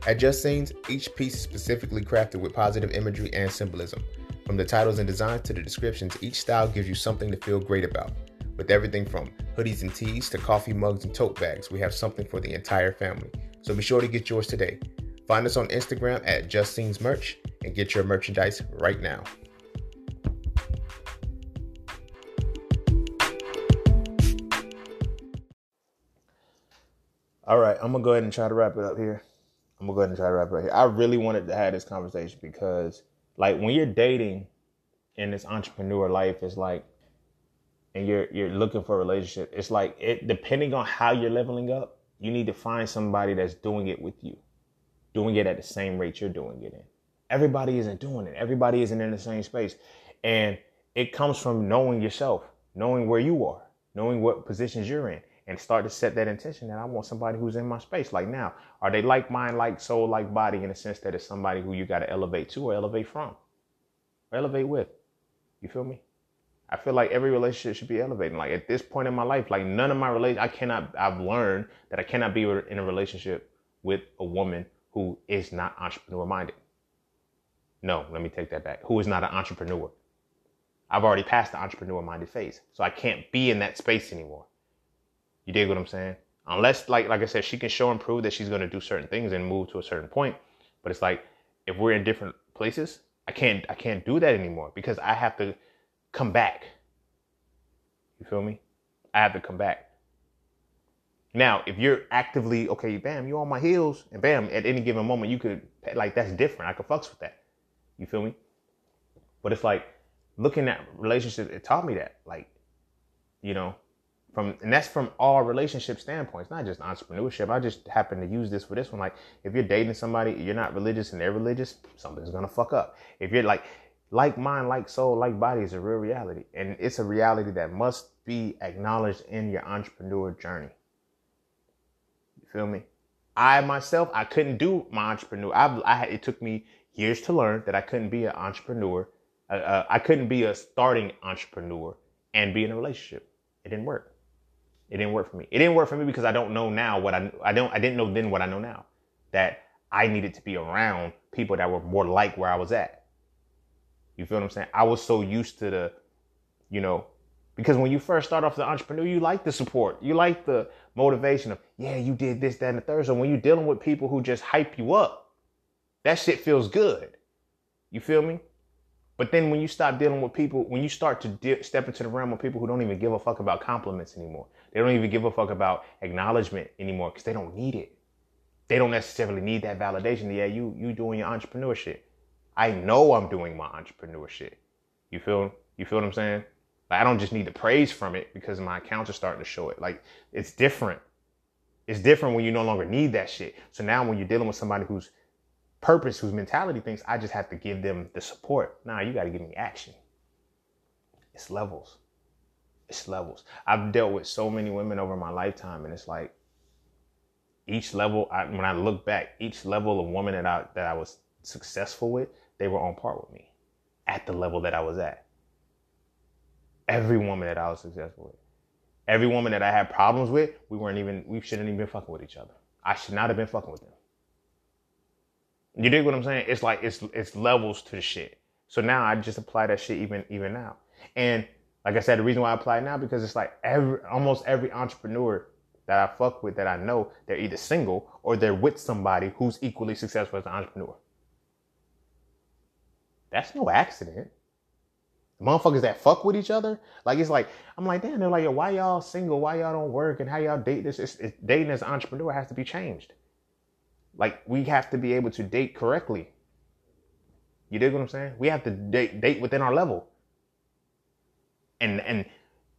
At Just Cine's, each piece is specifically crafted with positive imagery and symbolism. From the titles and designs to the descriptions, each style gives you something to feel great about. With everything from hoodies and tees to coffee mugs and tote bags, we have something for the entire family. So be sure to get yours today. Find us on Instagram at Just Cine's Merch and get your merchandise right now. All right, I'm gonna go ahead and try to wrap it up here. I'm gonna go ahead and try to wrap it up here. I really wanted to have this conversation because like when you're dating in this entrepreneur life, it's like, and you're you're looking for a relationship. It's like it depending on how you're leveling up, you need to find somebody that's doing it with you, doing it at the same rate you're doing it in. Everybody isn't doing it. Everybody isn't in the same space, and it comes from knowing yourself, knowing where you are, knowing what positions you're in and start to set that intention that I want somebody who's in my space. Like now, are they like mind, like soul, like body in the sense that it's somebody who you got to elevate to or elevate from or elevate with? You feel me? I feel like every relationship should be elevating. Like at this point in my life, like none of my relation, I cannot, I've learned that I cannot be in a relationship with a woman who is not entrepreneur minded. No, let me take that back. Who is not an entrepreneur. I've already passed the entrepreneur minded phase. So I can't be in that space anymore. You dig what I'm saying? Unless, like, like I said, she can show and prove that she's to do certain things and move to a certain point. But it's like if we're in different places, I can't I can't do that anymore because I have to come back. You feel me? I have to come back. Now, if you're actively okay, bam, you're on my heels, and bam, at any given moment you could like that's different. I could fucks with that. You feel me? But it's like looking at relationships, it taught me that. Like, you know, from and that's from all relationship standpoints, not just entrepreneurship. I just happen to use this for this one. Like, if you're dating somebody, you're not religious and they're religious, something's gonna fuck up. If you're like like mind, like soul, like body is a real reality. And it's a reality that must be acknowledged in your entrepreneur journey. You feel me? I myself, I couldn't do my entrepreneur. I, I it took me years to learn that I couldn't be an entrepreneur. Uh, uh, I couldn't be a starting entrepreneur and be in a relationship. It didn't work. It didn't work for me. It didn't work for me because I don't know now what I I don't I didn't know then what I know now. That I needed to be around people that were more like where I was at. You feel what I'm saying? I was so used to the, you know, because when you first start off the entrepreneur, you like the support. You like the motivation of, yeah, you did this, that, and the third. So when you're dealing with people who just hype you up, that shit feels good. You feel me? But then when you stop dealing with people, when you start to de- step into the realm of people who don't even give a fuck about compliments anymore, they don't even give a fuck about acknowledgement anymore because they don't need it. They don't necessarily need that validation. Yeah, you you doing your entrepreneurship. I know I'm doing my entrepreneurship. You feel you feel what I'm saying? Like I don't just need the praise from it because my accounts are starting to show it. Like it's different. It's different when you no longer need that shit. So now when you're dealing with somebody whose purpose, whose mentality thinks I just have to give them the support. Nah, you got to give me action. It's levels. It's levels. I've dealt with so many women over my lifetime, and it's like each level. I, when I look back, each level of woman that I that I was successful with, they were on par with me at the level that I was at. Every woman that I was successful with, every woman that I had problems with, we weren't even, we shouldn't even been fucking with each other. I should not have been fucking with them. You dig what I'm saying? It's like it's it's levels to the shit. So now I just apply that shit even even now. And like I said, the reason why I apply now because it's like every almost every entrepreneur that I fuck with that I know, they're either single or they're with somebody who's equally successful as an entrepreneur. That's no accident. The motherfuckers that fuck with each other, like it's like I'm like, damn, they're like, yo, why y'all single? Why y'all don't work? And how y'all date this? It's, it's, dating as an entrepreneur has to be changed. Like we have to be able to date correctly. You dig what I'm saying? We have to date date within our level. And and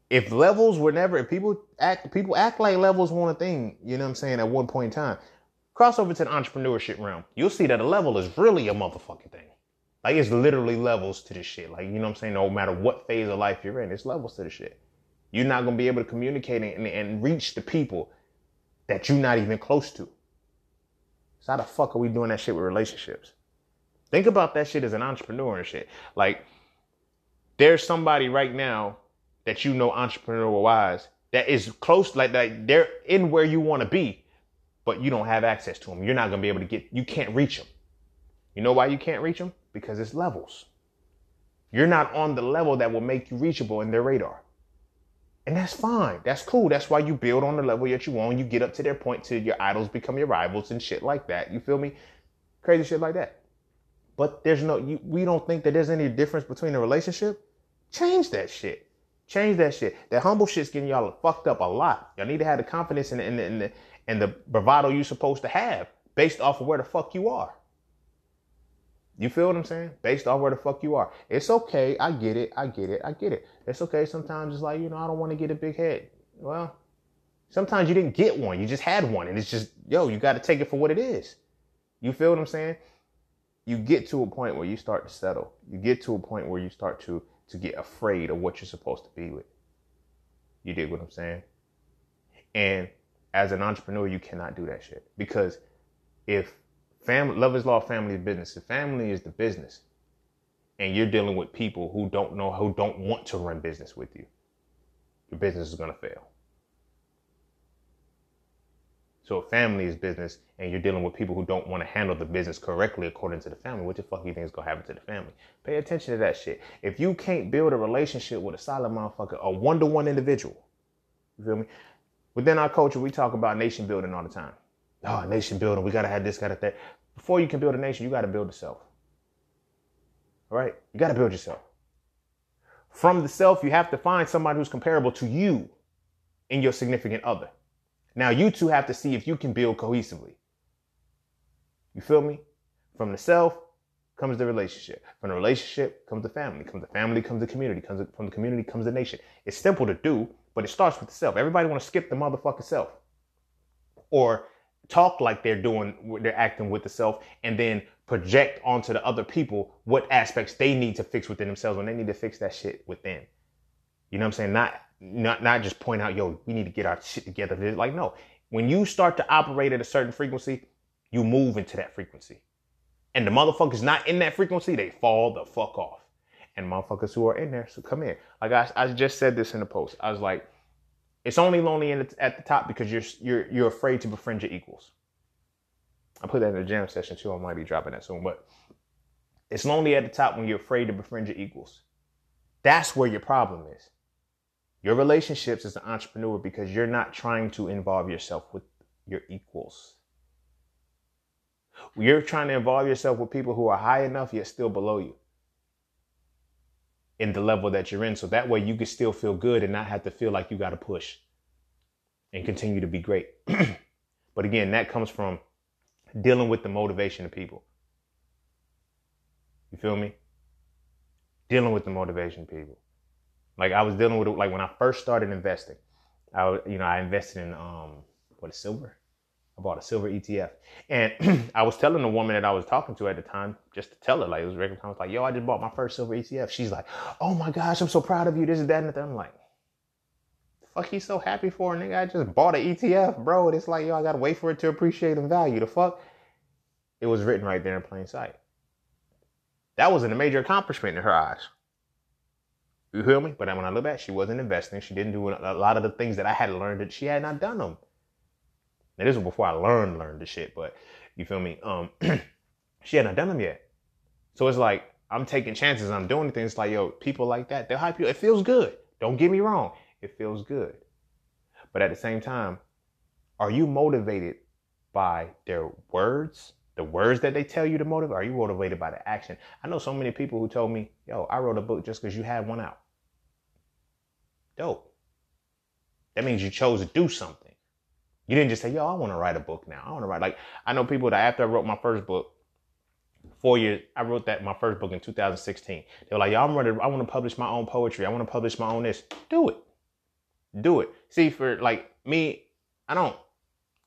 if levels were never, if people act people act like levels weren't a thing, you know what I'm saying? At one point in time, cross over to the entrepreneurship realm, you'll see that a level is really a motherfucking thing. Like it's literally levels to this shit. Like, you know what I'm saying? No matter what phase of life you're in, it's levels to the shit. You're not gonna be able to communicate and, and reach the people that you're not even close to. So how the fuck are we doing that shit with relationships? Think about that shit as an entrepreneur and shit. Like, there's somebody right now that you know entrepreneur wise that is close, like that they're in where you want to be, but you don't have access to them. You're not gonna be able to get, you can't reach them. You know why you can't reach them? because it's levels. You're not on the level that will make you reachable in their radar. And that's fine. That's cool. That's why you build on the level that you want. You get up to their point till your idols become your rivals and shit like that. You feel me? Crazy shit like that. But there's no, you, we don't think that there's any difference between a relationship. Change that shit. Change that shit. That humble shit's getting y'all fucked up a lot. Y'all need to have the confidence and the, and the, and the bravado you're supposed to have based off of where the fuck you are. You feel what I'm saying? Based off where the fuck you are. It's okay. I get it. I get it. I get it. It's okay. Sometimes it's like, you know, I don't want to get a big head. Well, sometimes you didn't get one. You just had one. And it's just, yo, you got to take it for what it is. You feel what I'm saying? You get to a point where you start to settle. You get to a point where you start to to get afraid of what you're supposed to be with. You dig what I'm saying? And as an entrepreneur, you cannot do that shit. Because if Family, love is law, family is business. If family is the business, and you're dealing with people who don't know, who don't want to run business with you, your business is to fail. So family is business and you're dealing with people who don't want to handle the business correctly according to the family, what the fuck do you think is gonna happen to the family? Pay attention to that shit. If you can't build a relationship with a solid motherfucker, a one-to-one individual, you feel me? Within our culture, we talk about nation building all the time. Oh, nation building, we gotta have this, gotta that. before you can build a nation, you got to build yourself. All right? You got to build yourself. From the self, you have to find somebody who's comparable to you and your significant other. Now, you two have to see if you can build cohesively. You feel me? From the self comes the relationship. From the relationship comes the family. Comes the family comes the community. Comes from the community comes the nation. It's simple to do, but it starts with the self. Everybody want to skip the motherfucking self, or talk like they're doing, they're acting with the self, and then project onto the other people what aspects they need to fix within themselves when they need to fix that shit within. You know what I'm saying? Not not not just point out, yo, we need to get our shit together. Like, no. When you start to operate at a certain frequency, you move into that frequency. And the motherfuckers not in that frequency, they fall the fuck off. And motherfuckers who are in there, so come in. Like I, I just said this in the post. I was like, it's only lonely the, at the top because you're you're you're afraid to befriend your equals. I put that in the jam session too. I might be dropping that soon, but it's lonely at the top when you're afraid to befriend your equals. That's where your problem is. Your relationships as an entrepreneur because you're not trying to involve yourself with your equals. You're trying to involve yourself with people who are high enough yet still below you in the level that you're in. So that way you can still feel good and not have to feel like you got to push and continue to be great. but again, that comes from dealing with the motivation of people. You feel me? Dealing with the motivation of people. Like I was dealing with it, like when I first started investing, I you know, I invested in, um, what is silver? I bought a silver ETF. And I was telling the woman that I was talking to at the time, just to tell her, like, it was regular time. I was like, yo, I just bought my first silver ETF. She's like, oh my gosh, I'm so proud of you. This is that and that. I'm like, fuck you so happy for, nigga? I just bought an ETF, bro. And it's like, yo, I gotta wait for it to appreciate in value. The fuck? It was written right there in plain sight. That wasn't a major accomplishment in her eyes. You feel me? But when I look back, she wasn't investing. She didn't do a lot of the things that I had learned that she had not done them. Now this was before I learned learned the shit, but you feel me? Um, she had not done them yet. So it's like I'm taking chances. I'm doing things like yo, people like that, they'll hype you. It feels good. Don't get me wrong. It feels good. But at the same time, are you motivated by their words the words that they tell you to motivate? Are you motivated by the action? I know so many people who told me, yo, I wrote a book just because you had one out. Dope. That means you chose to do something. You didn't just say, yo, I want to write a book now. I want to write. Like, I know people that after I wrote my first book, four years, I wrote that my first book in 2016. They were like, yo, I'm ready. I want to publish my own poetry. I want to publish my own this. Do it. Do it. See, for like me, I don't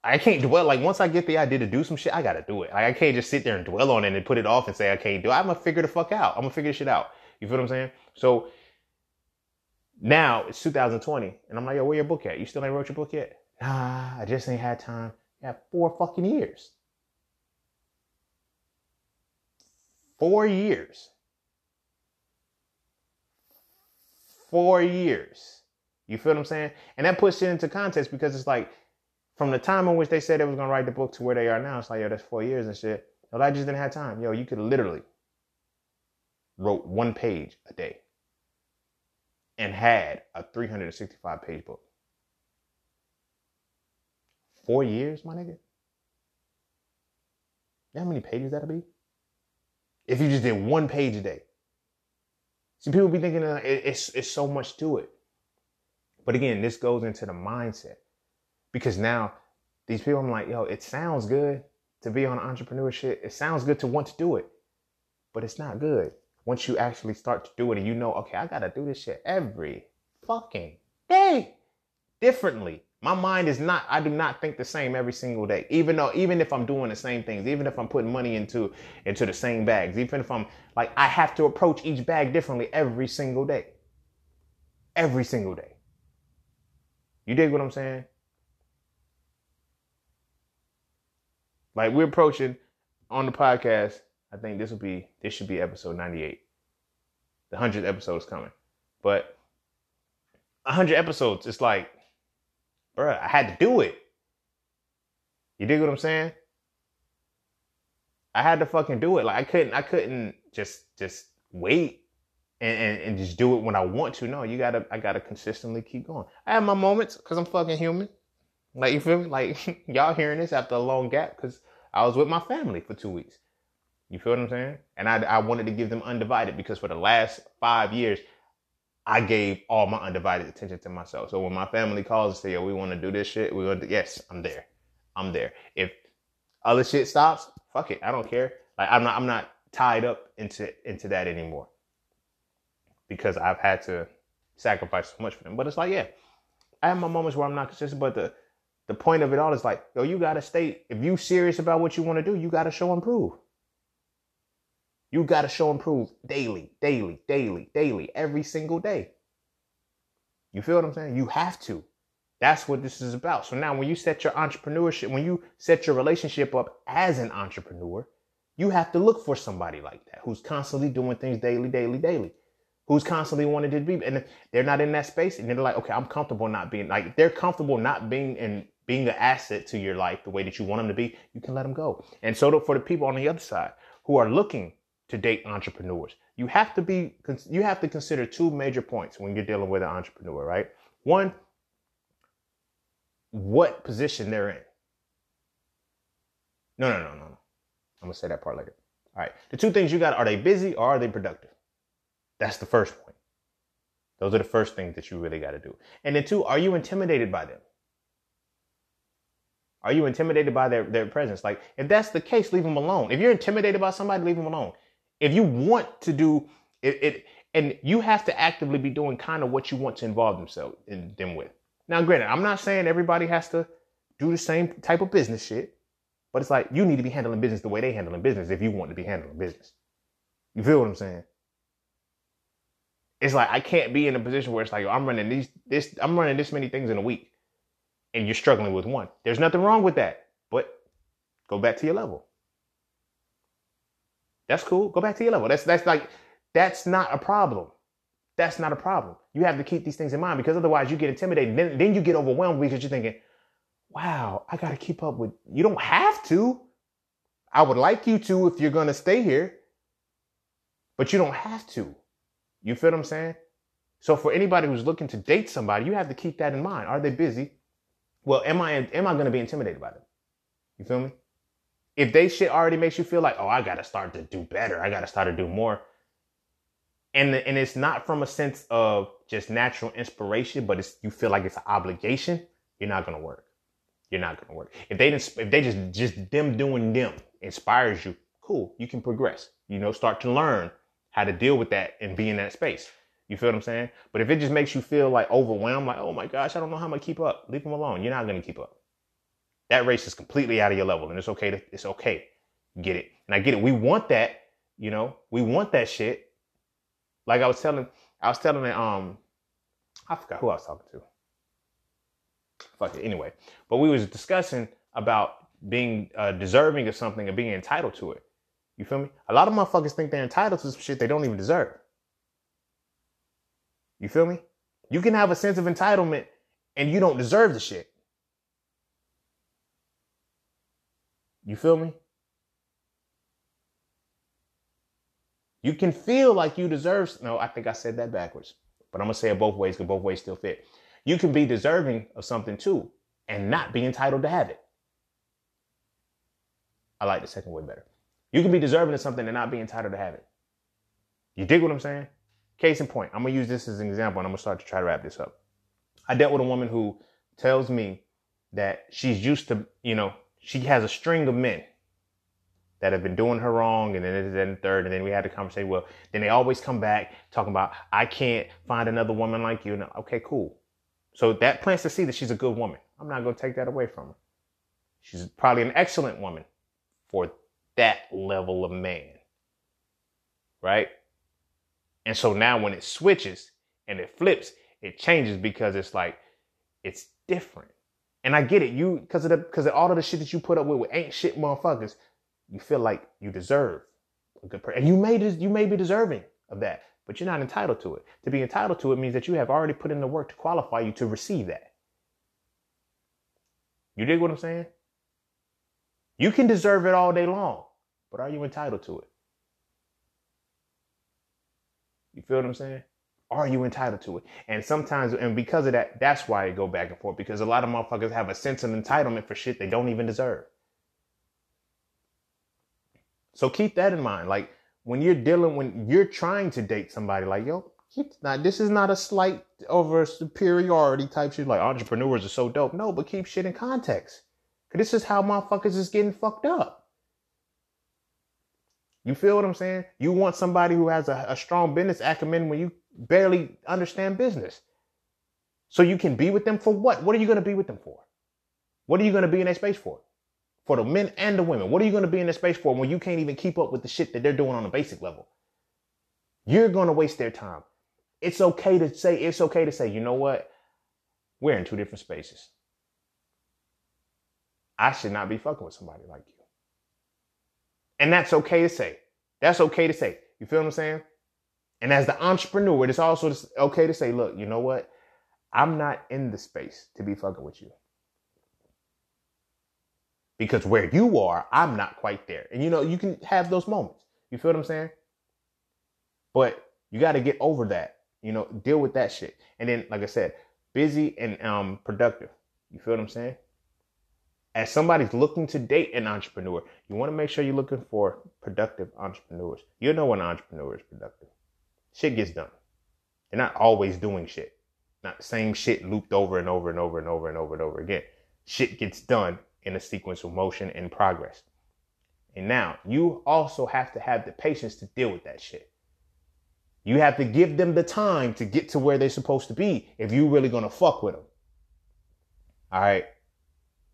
I can't dwell. Like once I get the idea to do some shit, I gotta do it. Like I can't just sit there and dwell on it and put it off and say I can't do it. I'm gonna figure the fuck out. I'm gonna figure shit out. You feel what I'm saying? So now it's 2020, and I'm like, yo, where your book at? You still ain't wrote your book yet? Nah, I just ain't had time. Yeah, four fucking years. Four years. Four years. You feel what I'm saying? And that puts it into context because it's like from the time in which they said they was gonna write the book to where they are now, it's like, yo, that's four years and shit. Well, I just didn't have time. Yo, you could literally wrote one page a day and had a 365 page book. Four years, my nigga? You know how many pages that'll be? If you just did one page a day. See, people be thinking uh, it's, it's so much to it. But again, this goes into the mindset because now these people, I'm like, yo, it sounds good to be on entrepreneurship. It sounds good to want to do it, but it's not good once you actually start to do it and you know, okay, I gotta do this shit every fucking day differently. My mind is not, I do not think the same every single day. Even though, even if I'm doing the same things, even if I'm putting money into, into the same bags, even if I'm like, I have to approach each bag differently every single day. Every single day. You dig what I'm saying? Like we're approaching on the podcast. I think this will be this should be episode 98. The hundredth episode is coming, but hundred episodes. It's like, bruh, I had to do it. You dig what I'm saying? I had to fucking do it. Like I couldn't, I couldn't just just wait and, and, and just do it when I want to. No, you gotta, I gotta consistently keep going. I have my moments because I'm fucking human. Like you feel me? Like y'all hearing this after a long gap because I was with my family for two weeks. You feel what I'm saying? And I, I wanted to give them undivided because for the last five years, I gave all my undivided attention to myself. So when my family calls and say, yo, we want to do this shit, we want to, yes, I'm there. I'm there. If other shit stops, fuck it. I don't care. Like I'm not, I'm not tied up into, into that anymore because I've had to sacrifice so much for them. But it's like, yeah, I have my moments where I'm not consistent, but the, the point of it all is like, yo, you gotta stay. If you serious about what you want to do, you gotta show and prove. You gotta show and prove daily, daily, daily, daily, every single day. You feel what I'm saying? You have to. That's what this is about. So now when you set your entrepreneurship, when you set your relationship up as an entrepreneur, you have to look for somebody like that who's constantly doing things daily, daily, daily who's constantly wanting to be, and they're not in that space, and they're like, okay, I'm comfortable not being like they're comfortable not being in being an asset to your life the way that you want them to be. You can let them go. And so for the people on the other side who are looking to date entrepreneurs, you have to be you have to consider two major points when you're dealing with an entrepreneur, right? One, what position they're in. No, no, no, no, no. I'm gonna say that part later. All right. The two things you got are they busy or are they productive? That's the first point. Those are the first things that you really got to do. And then two, are you intimidated by them? Are you intimidated by their, their presence? Like, if that's the case, leave them alone. If you're intimidated by somebody, leave them alone. If you want to do it, it and you have to actively be doing kind of what you want to involve themselves in them with. Now, granted, I'm not saying everybody has to do the same type of business shit, but it's like you need to be handling business the way they handling business if you want to be handling business. You feel what I'm saying? it's like I can't be in a position where it's like I'm running these this I'm running this many things in a week, and you're struggling with one. There's nothing wrong with that, but go back to your level. That's cool. Go back to your level. That's that's like that's not a problem. That's not a problem. You have to keep these things in mind because otherwise you get intimidated. Then, then you get overwhelmed because you're thinking, wow, I got to keep up with. You don't have to. I would like you to if you're going to stay here, but you don't have to. You feel what I'm saying? So for anybody who's looking to date somebody, you have to keep that in mind. Are they busy? Well, am I am I going to be intimidated by them? You feel me? If they shit already makes you feel like, oh, I got to start to do better. I got to start to do more. And and it's not from a sense of just natural inspiration, but it's you feel like it's an obligation. You're not to work. You're not to work. If they if they just just them doing them inspires you, cool. You can progress. You know, start to learn how to deal with that and be in that space. You feel what I'm saying? But if it just makes you feel like overwhelmed, like, oh my gosh, I don't know how I'm gonna keep up, leave them alone. You're not gonna keep up. That race is completely out of your level, and it's okay to it's okay. Get it. And I get it. We want that, you know, we want that shit. Like I was telling, I was telling it, um, I forgot who I was talking to. Fuck it. Anyway, but we was discussing about being uh, deserving of something and being entitled to it. You feel me? A lot of motherfuckers think they're entitled to some shit they don't even deserve. You feel me? You can have a sense of entitlement and you don't deserve the shit. You feel me? You can feel like you deserve. No, I think I said that backwards, but I'm gonna say it both ways because both ways still fit. You can be deserving of something too and not be entitled to have it. I like the second way better. You can be deserving of something and not be entitled to have it. You dig what I'm saying? Case in point, I'm gonna use this as an example and I'm gonna start to try to wrap this up. I dealt with a woman who tells me that she's used to, you know, she has a string of men that have been doing her wrong, and then and then third, and then we had the conversation. Well, then they always come back talking about I can't find another woman like you. No, okay, cool. So that plants to see that she's a good woman. I'm not gonna take that away from her. She's probably an excellent woman for that level of man. Right? And so now when it switches and it flips, it changes because it's like it's different. And I get it. You because of the because of all of the shit that you put up with with ain't shit motherfuckers, you feel like you deserve a good person. And you may just you may be deserving of that, but you're not entitled to it. To be entitled to it means that you have already put in the work to qualify you to receive that. You dig what I'm saying? You can deserve it all day long. But are you entitled to it? You feel what I'm saying? Are you entitled to it? And sometimes, and because of that, that's why it go back and forth. Because a lot of motherfuckers have a sense of entitlement for shit they don't even deserve. So keep that in mind. Like when you're dealing, when you're trying to date somebody, like, yo, keep not this is not a slight over superiority type shit. Like entrepreneurs are so dope. No, but keep shit in context. Cause this is how motherfuckers is getting fucked up. You feel what I'm saying? You want somebody who has a, a strong business acumen when you barely understand business. So you can be with them for what? What are you going to be with them for? What are you going to be in that space for? For the men and the women. What are you going to be in that space for when you can't even keep up with the shit that they're doing on a basic level? You're going to waste their time. It's okay to say, it's okay to say, you know what? We're in two different spaces. I should not be fucking with somebody like you. And that's okay to say. That's okay to say. You feel what I'm saying? And as the entrepreneur, it's also okay to say, look, you know what? I'm not in the space to be fucking with you. Because where you are, I'm not quite there. And you know, you can have those moments. You feel what I'm saying? But you got to get over that. You know, deal with that shit. And then, like I said, busy and um productive. You feel what I'm saying? As somebody's looking to date an entrepreneur, you want to make sure you're looking for productive entrepreneurs. You know when an entrepreneur is productive. Shit gets done. They're not always doing shit. Not same shit looped over and over and over and over and over and over again. Shit gets done in a sequence of motion and progress. And now you also have to have the patience to deal with that shit. You have to give them the time to get to where they're supposed to be if you're really gonna fuck with them. All right.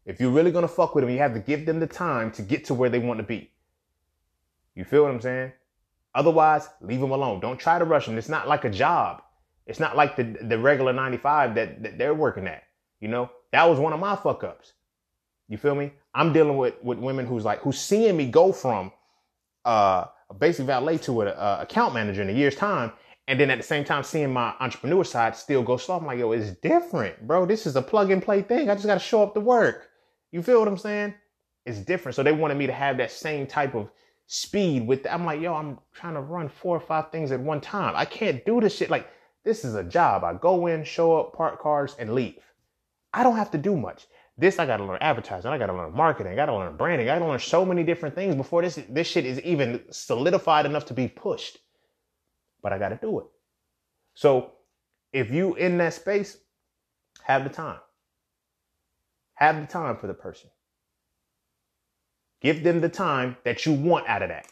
If you're really gonna fuck with them, you have to give them the time to get to where they want to be. You feel what I'm saying? Otherwise, leave them alone. Don't try to rush them. It's not like a job. It's not like the the regular 95 that, that they're working at. You know, that was one of my fuck ups. You feel me? I'm dealing with with women who's like who's seeing me go from uh, a basic valet to an account manager in a year's time, and then at the same time seeing my entrepreneur side still go slow. I'm like, yo, it's different, bro. This is a plug and play thing. I just got to show up to work. You feel what I'm saying? It's different. So they wanted me to have that same type of speed with. that. I'm like, yo, I'm trying to run four or five things at one time. I can't do this shit. Like this is a job. I go in, show up, park cars, and leave. I don't have to do much. This I gotta learn advertising. I gotta learn marketing. I gotta learn branding. I gotta learn so many different things before this this shit is even solidified enough to be pushed. But I gotta do it. So if you in that space, have the time. Have the time for the person. Give them the time that you want out of that.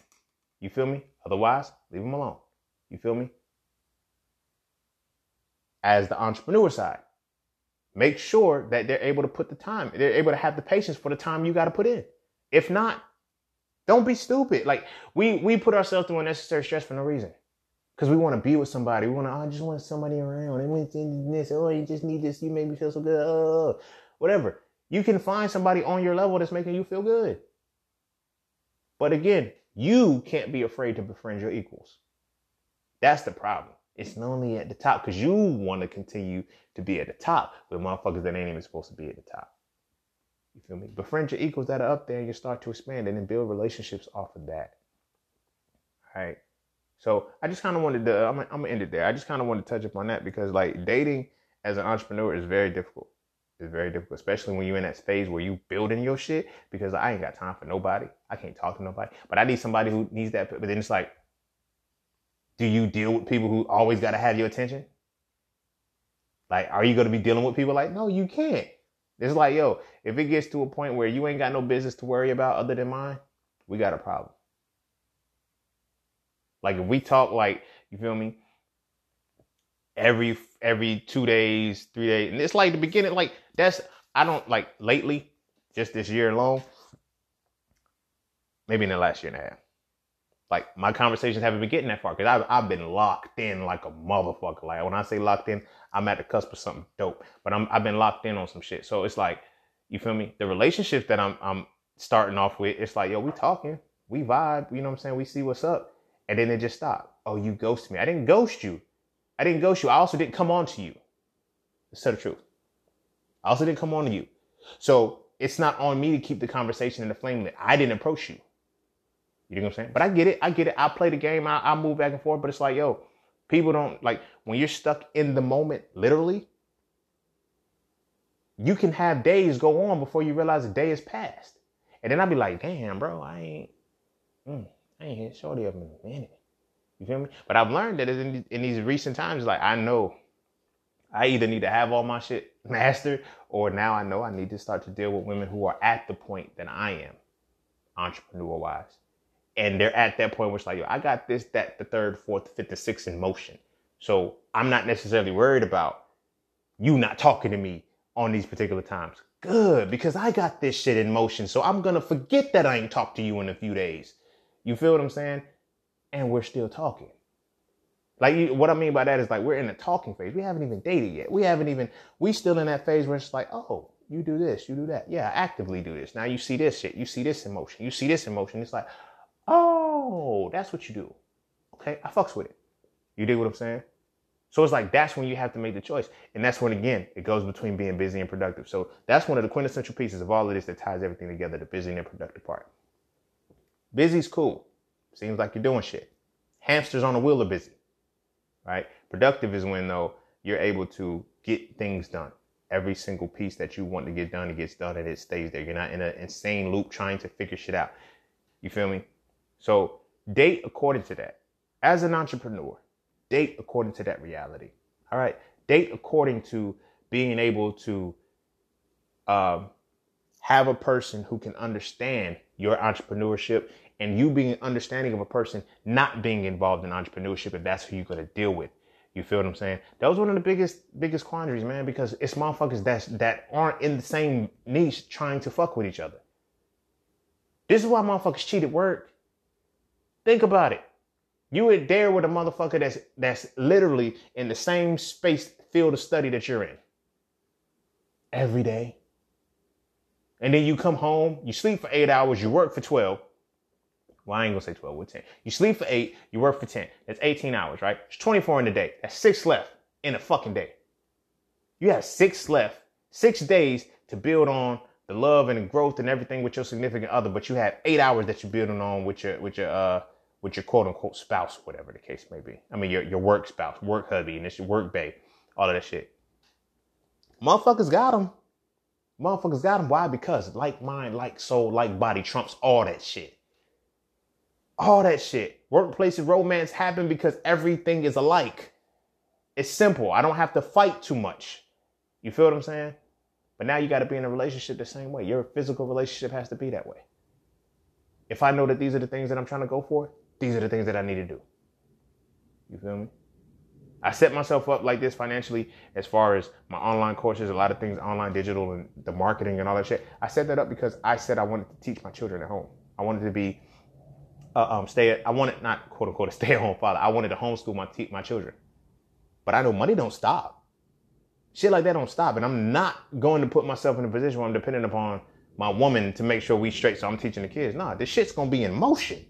You feel me? Otherwise, leave them alone. You feel me? as the entrepreneur side. Make sure that they're able to put the time, they're able to have the patience for the time you got to put in. If not, don't be stupid. Like we we put ourselves through unnecessary stress for no reason. Cause we want to be with somebody. We want to, oh, I just want somebody around. And want this. Oh, you just need this. You make me feel so good. Oh, oh, oh, whatever. You can find somebody on your level that's making you feel good. But again, you can't be afraid to befriend your equals. That's the problem. It's only at the top because you want to continue to be at the top with motherfuckers that ain't even supposed to be at the top. You feel me? Befriend your equals that are up there and you start to expand and then build relationships off of that. All right. So I just kind of wanted to, I'm, I'm gonna end it there. I just kind of want to touch upon that because like dating as an entrepreneur is very difficult. It's very difficult, especially when you're in that phase where you building your shit because I ain't got time for nobody. I can't talk to nobody, but I need somebody who needs that. But then it's like, do you deal with people who always got to have your attention? Like, are you to be dealing with people like, no, you can't. It's like, yo, if it gets to a point where you ain't got no business to worry about other than mine, we got a problem. Like if we talk like, you feel me? Every every two days, three days, and it's like the beginning. Like that's I don't like lately, just this year alone. Maybe in the last year and a half like my conversations haven't been getting that far because I've, I've been locked in like a motherfucker. Like when I say locked in, I'm at the cusp of something dope, but I'm, I've been locked in on some shit. So it's like, you feel me? The relationships that I'm, I'm starting off with, it's like, yo, we talking, we vibe, you know what I'm saying? We see what's up. And then it just stopped. Oh, you ghosted me. I didn't ghost you. I didn't ghost you. I also didn't come on to you. To tell the truth. I also didn't come on to you. So it's not on me to keep the conversation in the flame that I didn't approach you. You know what I'm saying? But I get it. I get it. I play the game. I, I move back and forth. But it's like, yo, people don't like when you're stuck in the moment, literally. You can have days go on before you realize the day is past. And then I'd be like, damn, bro, I ain't. Mm, I ain't hit shorty up in a minute. You feel me? But I've learned that in, in these recent times, like I know I either need to have all my shit mastered or now I know I need to start to deal with women who are at the point that I am, entrepreneur wise. And they're at that point where it's like, yo, I got this, that, the third, fourth, fifth, and sixth in motion. So I'm not necessarily worried about you not talking to me on these particular times. Good, because I got this shit in motion. So I'm gonna forget that I ain't talked to you in a few days. You feel what I'm saying? And we're still talking. Like what I mean by that is like we're in the talking phase. We haven't even dated yet. We haven't even we still in that phase where it's like, oh, you do this, you do that. Yeah, I actively do this. Now you see this shit. You see this emotion. You see this emotion. It's like, oh, that's what you do. Okay, I fucks with it. You dig what I'm saying? So it's like that's when you have to make the choice. And that's when again it goes between being busy and productive. So that's one of the quintessential pieces of all of this that ties everything together, the busy and productive part. Busy's cool. Seems like you're doing shit. Hamsters on the wheel are busy right? Productive is when though you're able to get things done. Every single piece that you want to get done, it gets done and it stays there. You're not in an insane loop trying to figure shit out. You feel me? So date according to that. As an entrepreneur, date according to that reality. All right. Date according to being able to um, have a person who can understand your entrepreneurship and you being understanding of a person not being involved in entrepreneurship if that's who you're going to deal with. You feel what I'm saying? That was one of the biggest biggest quandaries, man, because it's motherfuckers that that aren't in the same niche trying to fuck with each other. This is why motherfuckers cheat at work. Think about it. You are there with a motherfucker that's that's literally in the same space field of study that you're in. Every day. And then you come home, you sleep for eight hours, you work for 12, well, I ain't gonna say 12, with 10. You sleep for eight, you work for 10. That's 18 hours, right? It's 24 in a day. That's six left in a fucking day. You have six left, six days to build on the love and the growth and everything with your significant other, but you have eight hours that you're building on with your with your uh with your quote unquote spouse, whatever the case may be. I mean your your work spouse, work hubby, and it's your work babe, all of that shit. Motherfuckers got them. Motherfuckers got them. Why? Because like mind, like soul, like body trumps all that shit. All that shit. Workplace romance happen because everything is alike. It's simple. I don't have to fight too much. You feel what I'm saying? But now you got to be in a relationship the same way. Your physical relationship has to be that way. If I know that these are the things that I'm trying to go for, these are the things that I need to do. You feel me? I set myself up like this financially as far as my online courses, a lot of things online, digital, and the marketing and all that shit. I set that up because I said I wanted to teach my children at home. I wanted to be uh, um, stay. I wanted not quote unquote a stay at home father. I wanted to homeschool my my children, but I know money don't stop. Shit like that don't stop, and I'm not going to put myself in a position where I'm dependent upon my woman to make sure we straight. So I'm teaching the kids. Nah, this shit's gonna be in motion.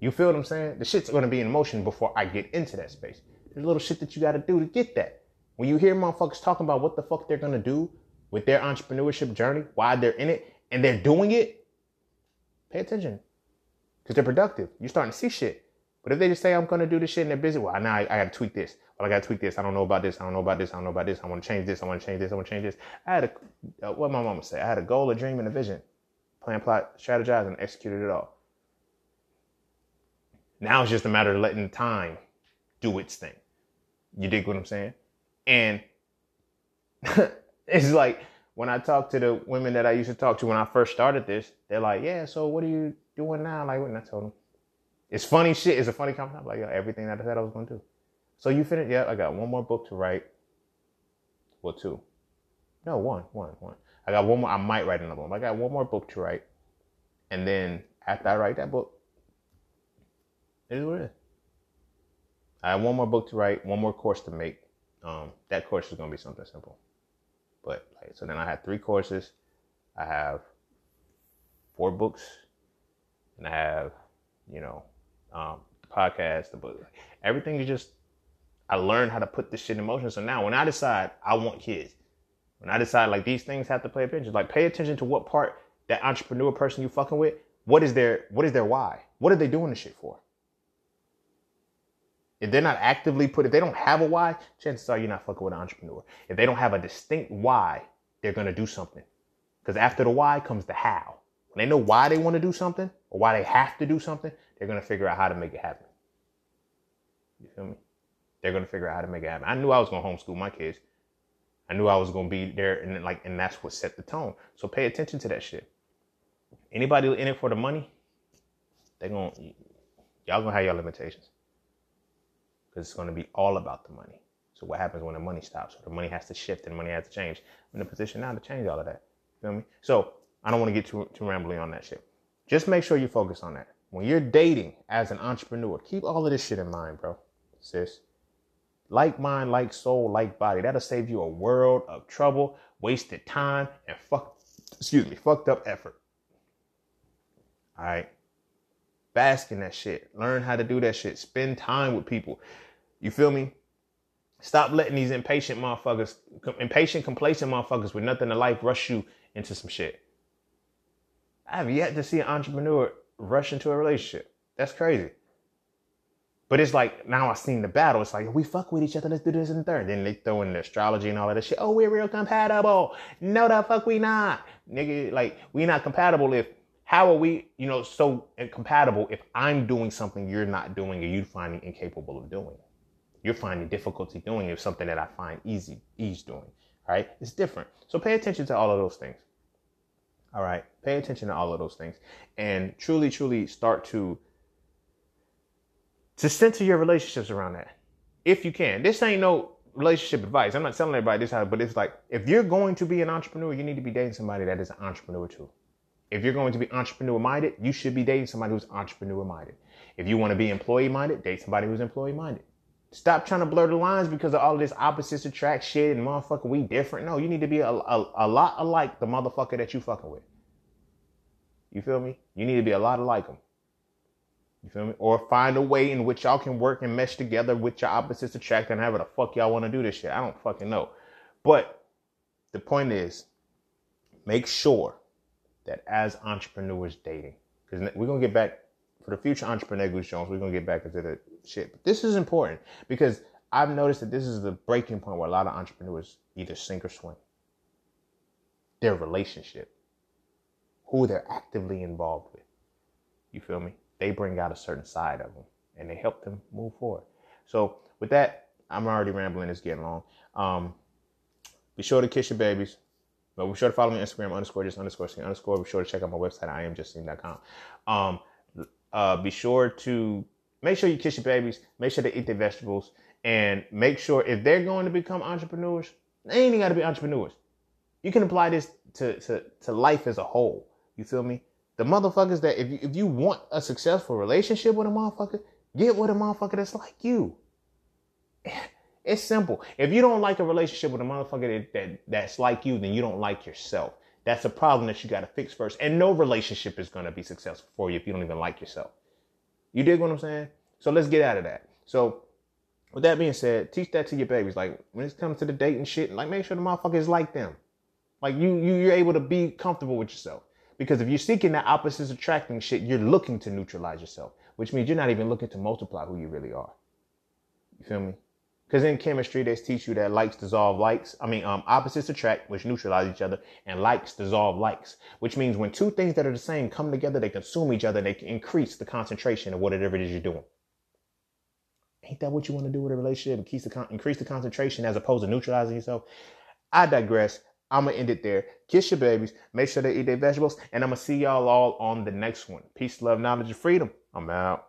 You feel what I'm saying? The shit's gonna be in motion before I get into that space. There's a little shit that you got to do to get that. When you hear motherfuckers talking about what the fuck they're gonna do with their entrepreneurship journey, why they're in it, and they're doing it, pay attention because they're productive. You're starting to see shit. But if they just say, I'm to do this shit and they're busy, well, now I, I got to tweak this. Well, I got to tweak this. I don't know about this. I don't know about this. I don't know about this. I want to change this. I want to change this. I want to change this. I had a, uh, what my mama say, I had a goal, a dream, and a vision. Plan, plot, strategize, and executed it all. Now it's just a matter of letting time do its thing. You dig what I'm saying? And it's like when I talk to the women that I used to talk to when I first started this, they're like, yeah, so what do you doing now? Like, what? I told them, it's funny shit. It's a funny comment. I'm like, yo, everything that I said I was going to do. So you finished? Yeah, I got one more book to write. Well, two. No, one, one, one. I got one more. I might write another one. I got one more book to write. And then after I write that book, it is what it is. I have one more book to write, one more course to make. Um, that course is going to be something simple. But like, so then I have three courses. I have four books and I have, you know, um, the podcast, the book, everything is just, I learned how to put this shit in motion. So now when I decide I want kids, when I decide like these things have to play attention, like pay attention to what part that entrepreneur person you fucking with, what is their, what is their why? What are they doing this shit for? If they're not actively put, if they don't have a why, chances are you're not fucking with an entrepreneur. If they don't have a distinct why, they're gonna do something. Because after the why comes the how. When they know why they want to do something, or why they have to do something, they're gonna figure out how to make it happen. You feel me? They're gonna figure out how to make it happen. I knew I was gonna homeschool my kids. I knew I was gonna be there, and like, and that's what set the tone. So pay attention to that shit. Anybody in it for the money, they gonna y'all gonna have your limitations because it's gonna be all about the money. So what happens when the money stops? Or the money has to shift and money has to change. I'm in a position now to change all of that. You feel me? So I don't want to get too too rambly on that shit. Just make sure you focus on that. When you're dating as an entrepreneur, keep all of this shit in mind, bro. Sis. Like mind, like soul, like body. That'll save you a world of trouble, wasted time, and fuck excuse me, fucked up effort. All right. Bask in that shit. Learn how to do that shit. Spend time with people. You feel me? Stop letting these impatient motherfuckers, impatient, complacent motherfuckers with nothing to life rush you into some shit. I have yet to see an entrepreneur rush into a relationship. That's crazy. But it's like now I've seen the battle. It's like we fuck with each other. Let's do this and third. Then they throw in the astrology and all of that shit. Oh, we're real compatible. No, the fuck we not, nigga. Like we not compatible. If how are we, you know, so incompatible if I'm doing something you're not doing or you finding incapable of doing? you're finding difficulty doing is something that I find easy, ease doing. right? It's different. So pay attention to all of those things. All right. Pay attention to all of those things and truly, truly start to, to center your relationships around that. If you can. This ain't no relationship advice. I'm not telling everybody this how, but it's like, if you're going to be an entrepreneur, you need to be dating somebody that is an entrepreneur too. If you're going to be entrepreneur minded, you should be dating somebody who's entrepreneur minded. If you want to be employee minded, date somebody who's employee minded. Stop trying to blur the lines because of all this opposites attract shit and motherfucker, we different. No, you need to be a, a, a lot alike the motherfucker that you fucking with. You feel me? You need to be a lot alike them. You feel me? Or find a way in which y'all can work and mesh together with your opposites attract and however the fuck y'all want to do this shit. I don't fucking know. But the point is, make sure that as entrepreneurs dating, because we're gonna get back for the future EntrepreNEGUS Jones, we're gonna get back into the shit. But this is important because I've noticed that this is the breaking point where a lot of entrepreneurs either sink or swim. Their relationship, who they're actively involved with. You feel me? They bring out a certain side of them and they help them move forward. So with that, I'm already rambling. It's getting long. Um, be sure to kiss your babies. But be sure to follow me on Instagram underscore just underscore underscore. Be sure to check out my website, iamjustcine.com. Um, uh, be sure to make sure you kiss your babies, make sure they eat their vegetables, and make sure if they're going to become entrepreneurs, they ain't got to be entrepreneurs. You can apply this to, to, to life as a whole. You feel me? The motherfuckers that if you, if you want a successful relationship with a motherfucker, get with a motherfucker that's like you. It's simple. If you don't like a relationship with a motherfucker that, that that's like you, then you don't like yourself. That's a problem that you got to fix first. And no relationship is going to be successful for you if you don't even like yourself. You dig what I'm saying? So let's get out of that. So with that being said, teach that to your babies. Like when it comes to the dating shit, like make sure the motherfuckers like them. Like you, you, you're able to be comfortable with yourself. Because if you're seeking that opposites attracting shit, you're looking to neutralize yourself, which means you're not even looking to multiply who you really are. You feel me? Because in chemistry, they teach you that likes dissolve likes. I mean, um, opposites attract, which neutralize each other, and likes dissolve likes, which means when two things that are the same come together, they consume each other, and they can increase the concentration of whatever it is you're doing. Ain't that what you want to do with a relationship? Increase the, con- increase the concentration as opposed to neutralizing yourself? I digress. I'm going to end it there. Kiss your babies. Make sure they eat their vegetables. And I'm going to see y'all all on the next one. Peace, love, knowledge, and freedom. I'm out.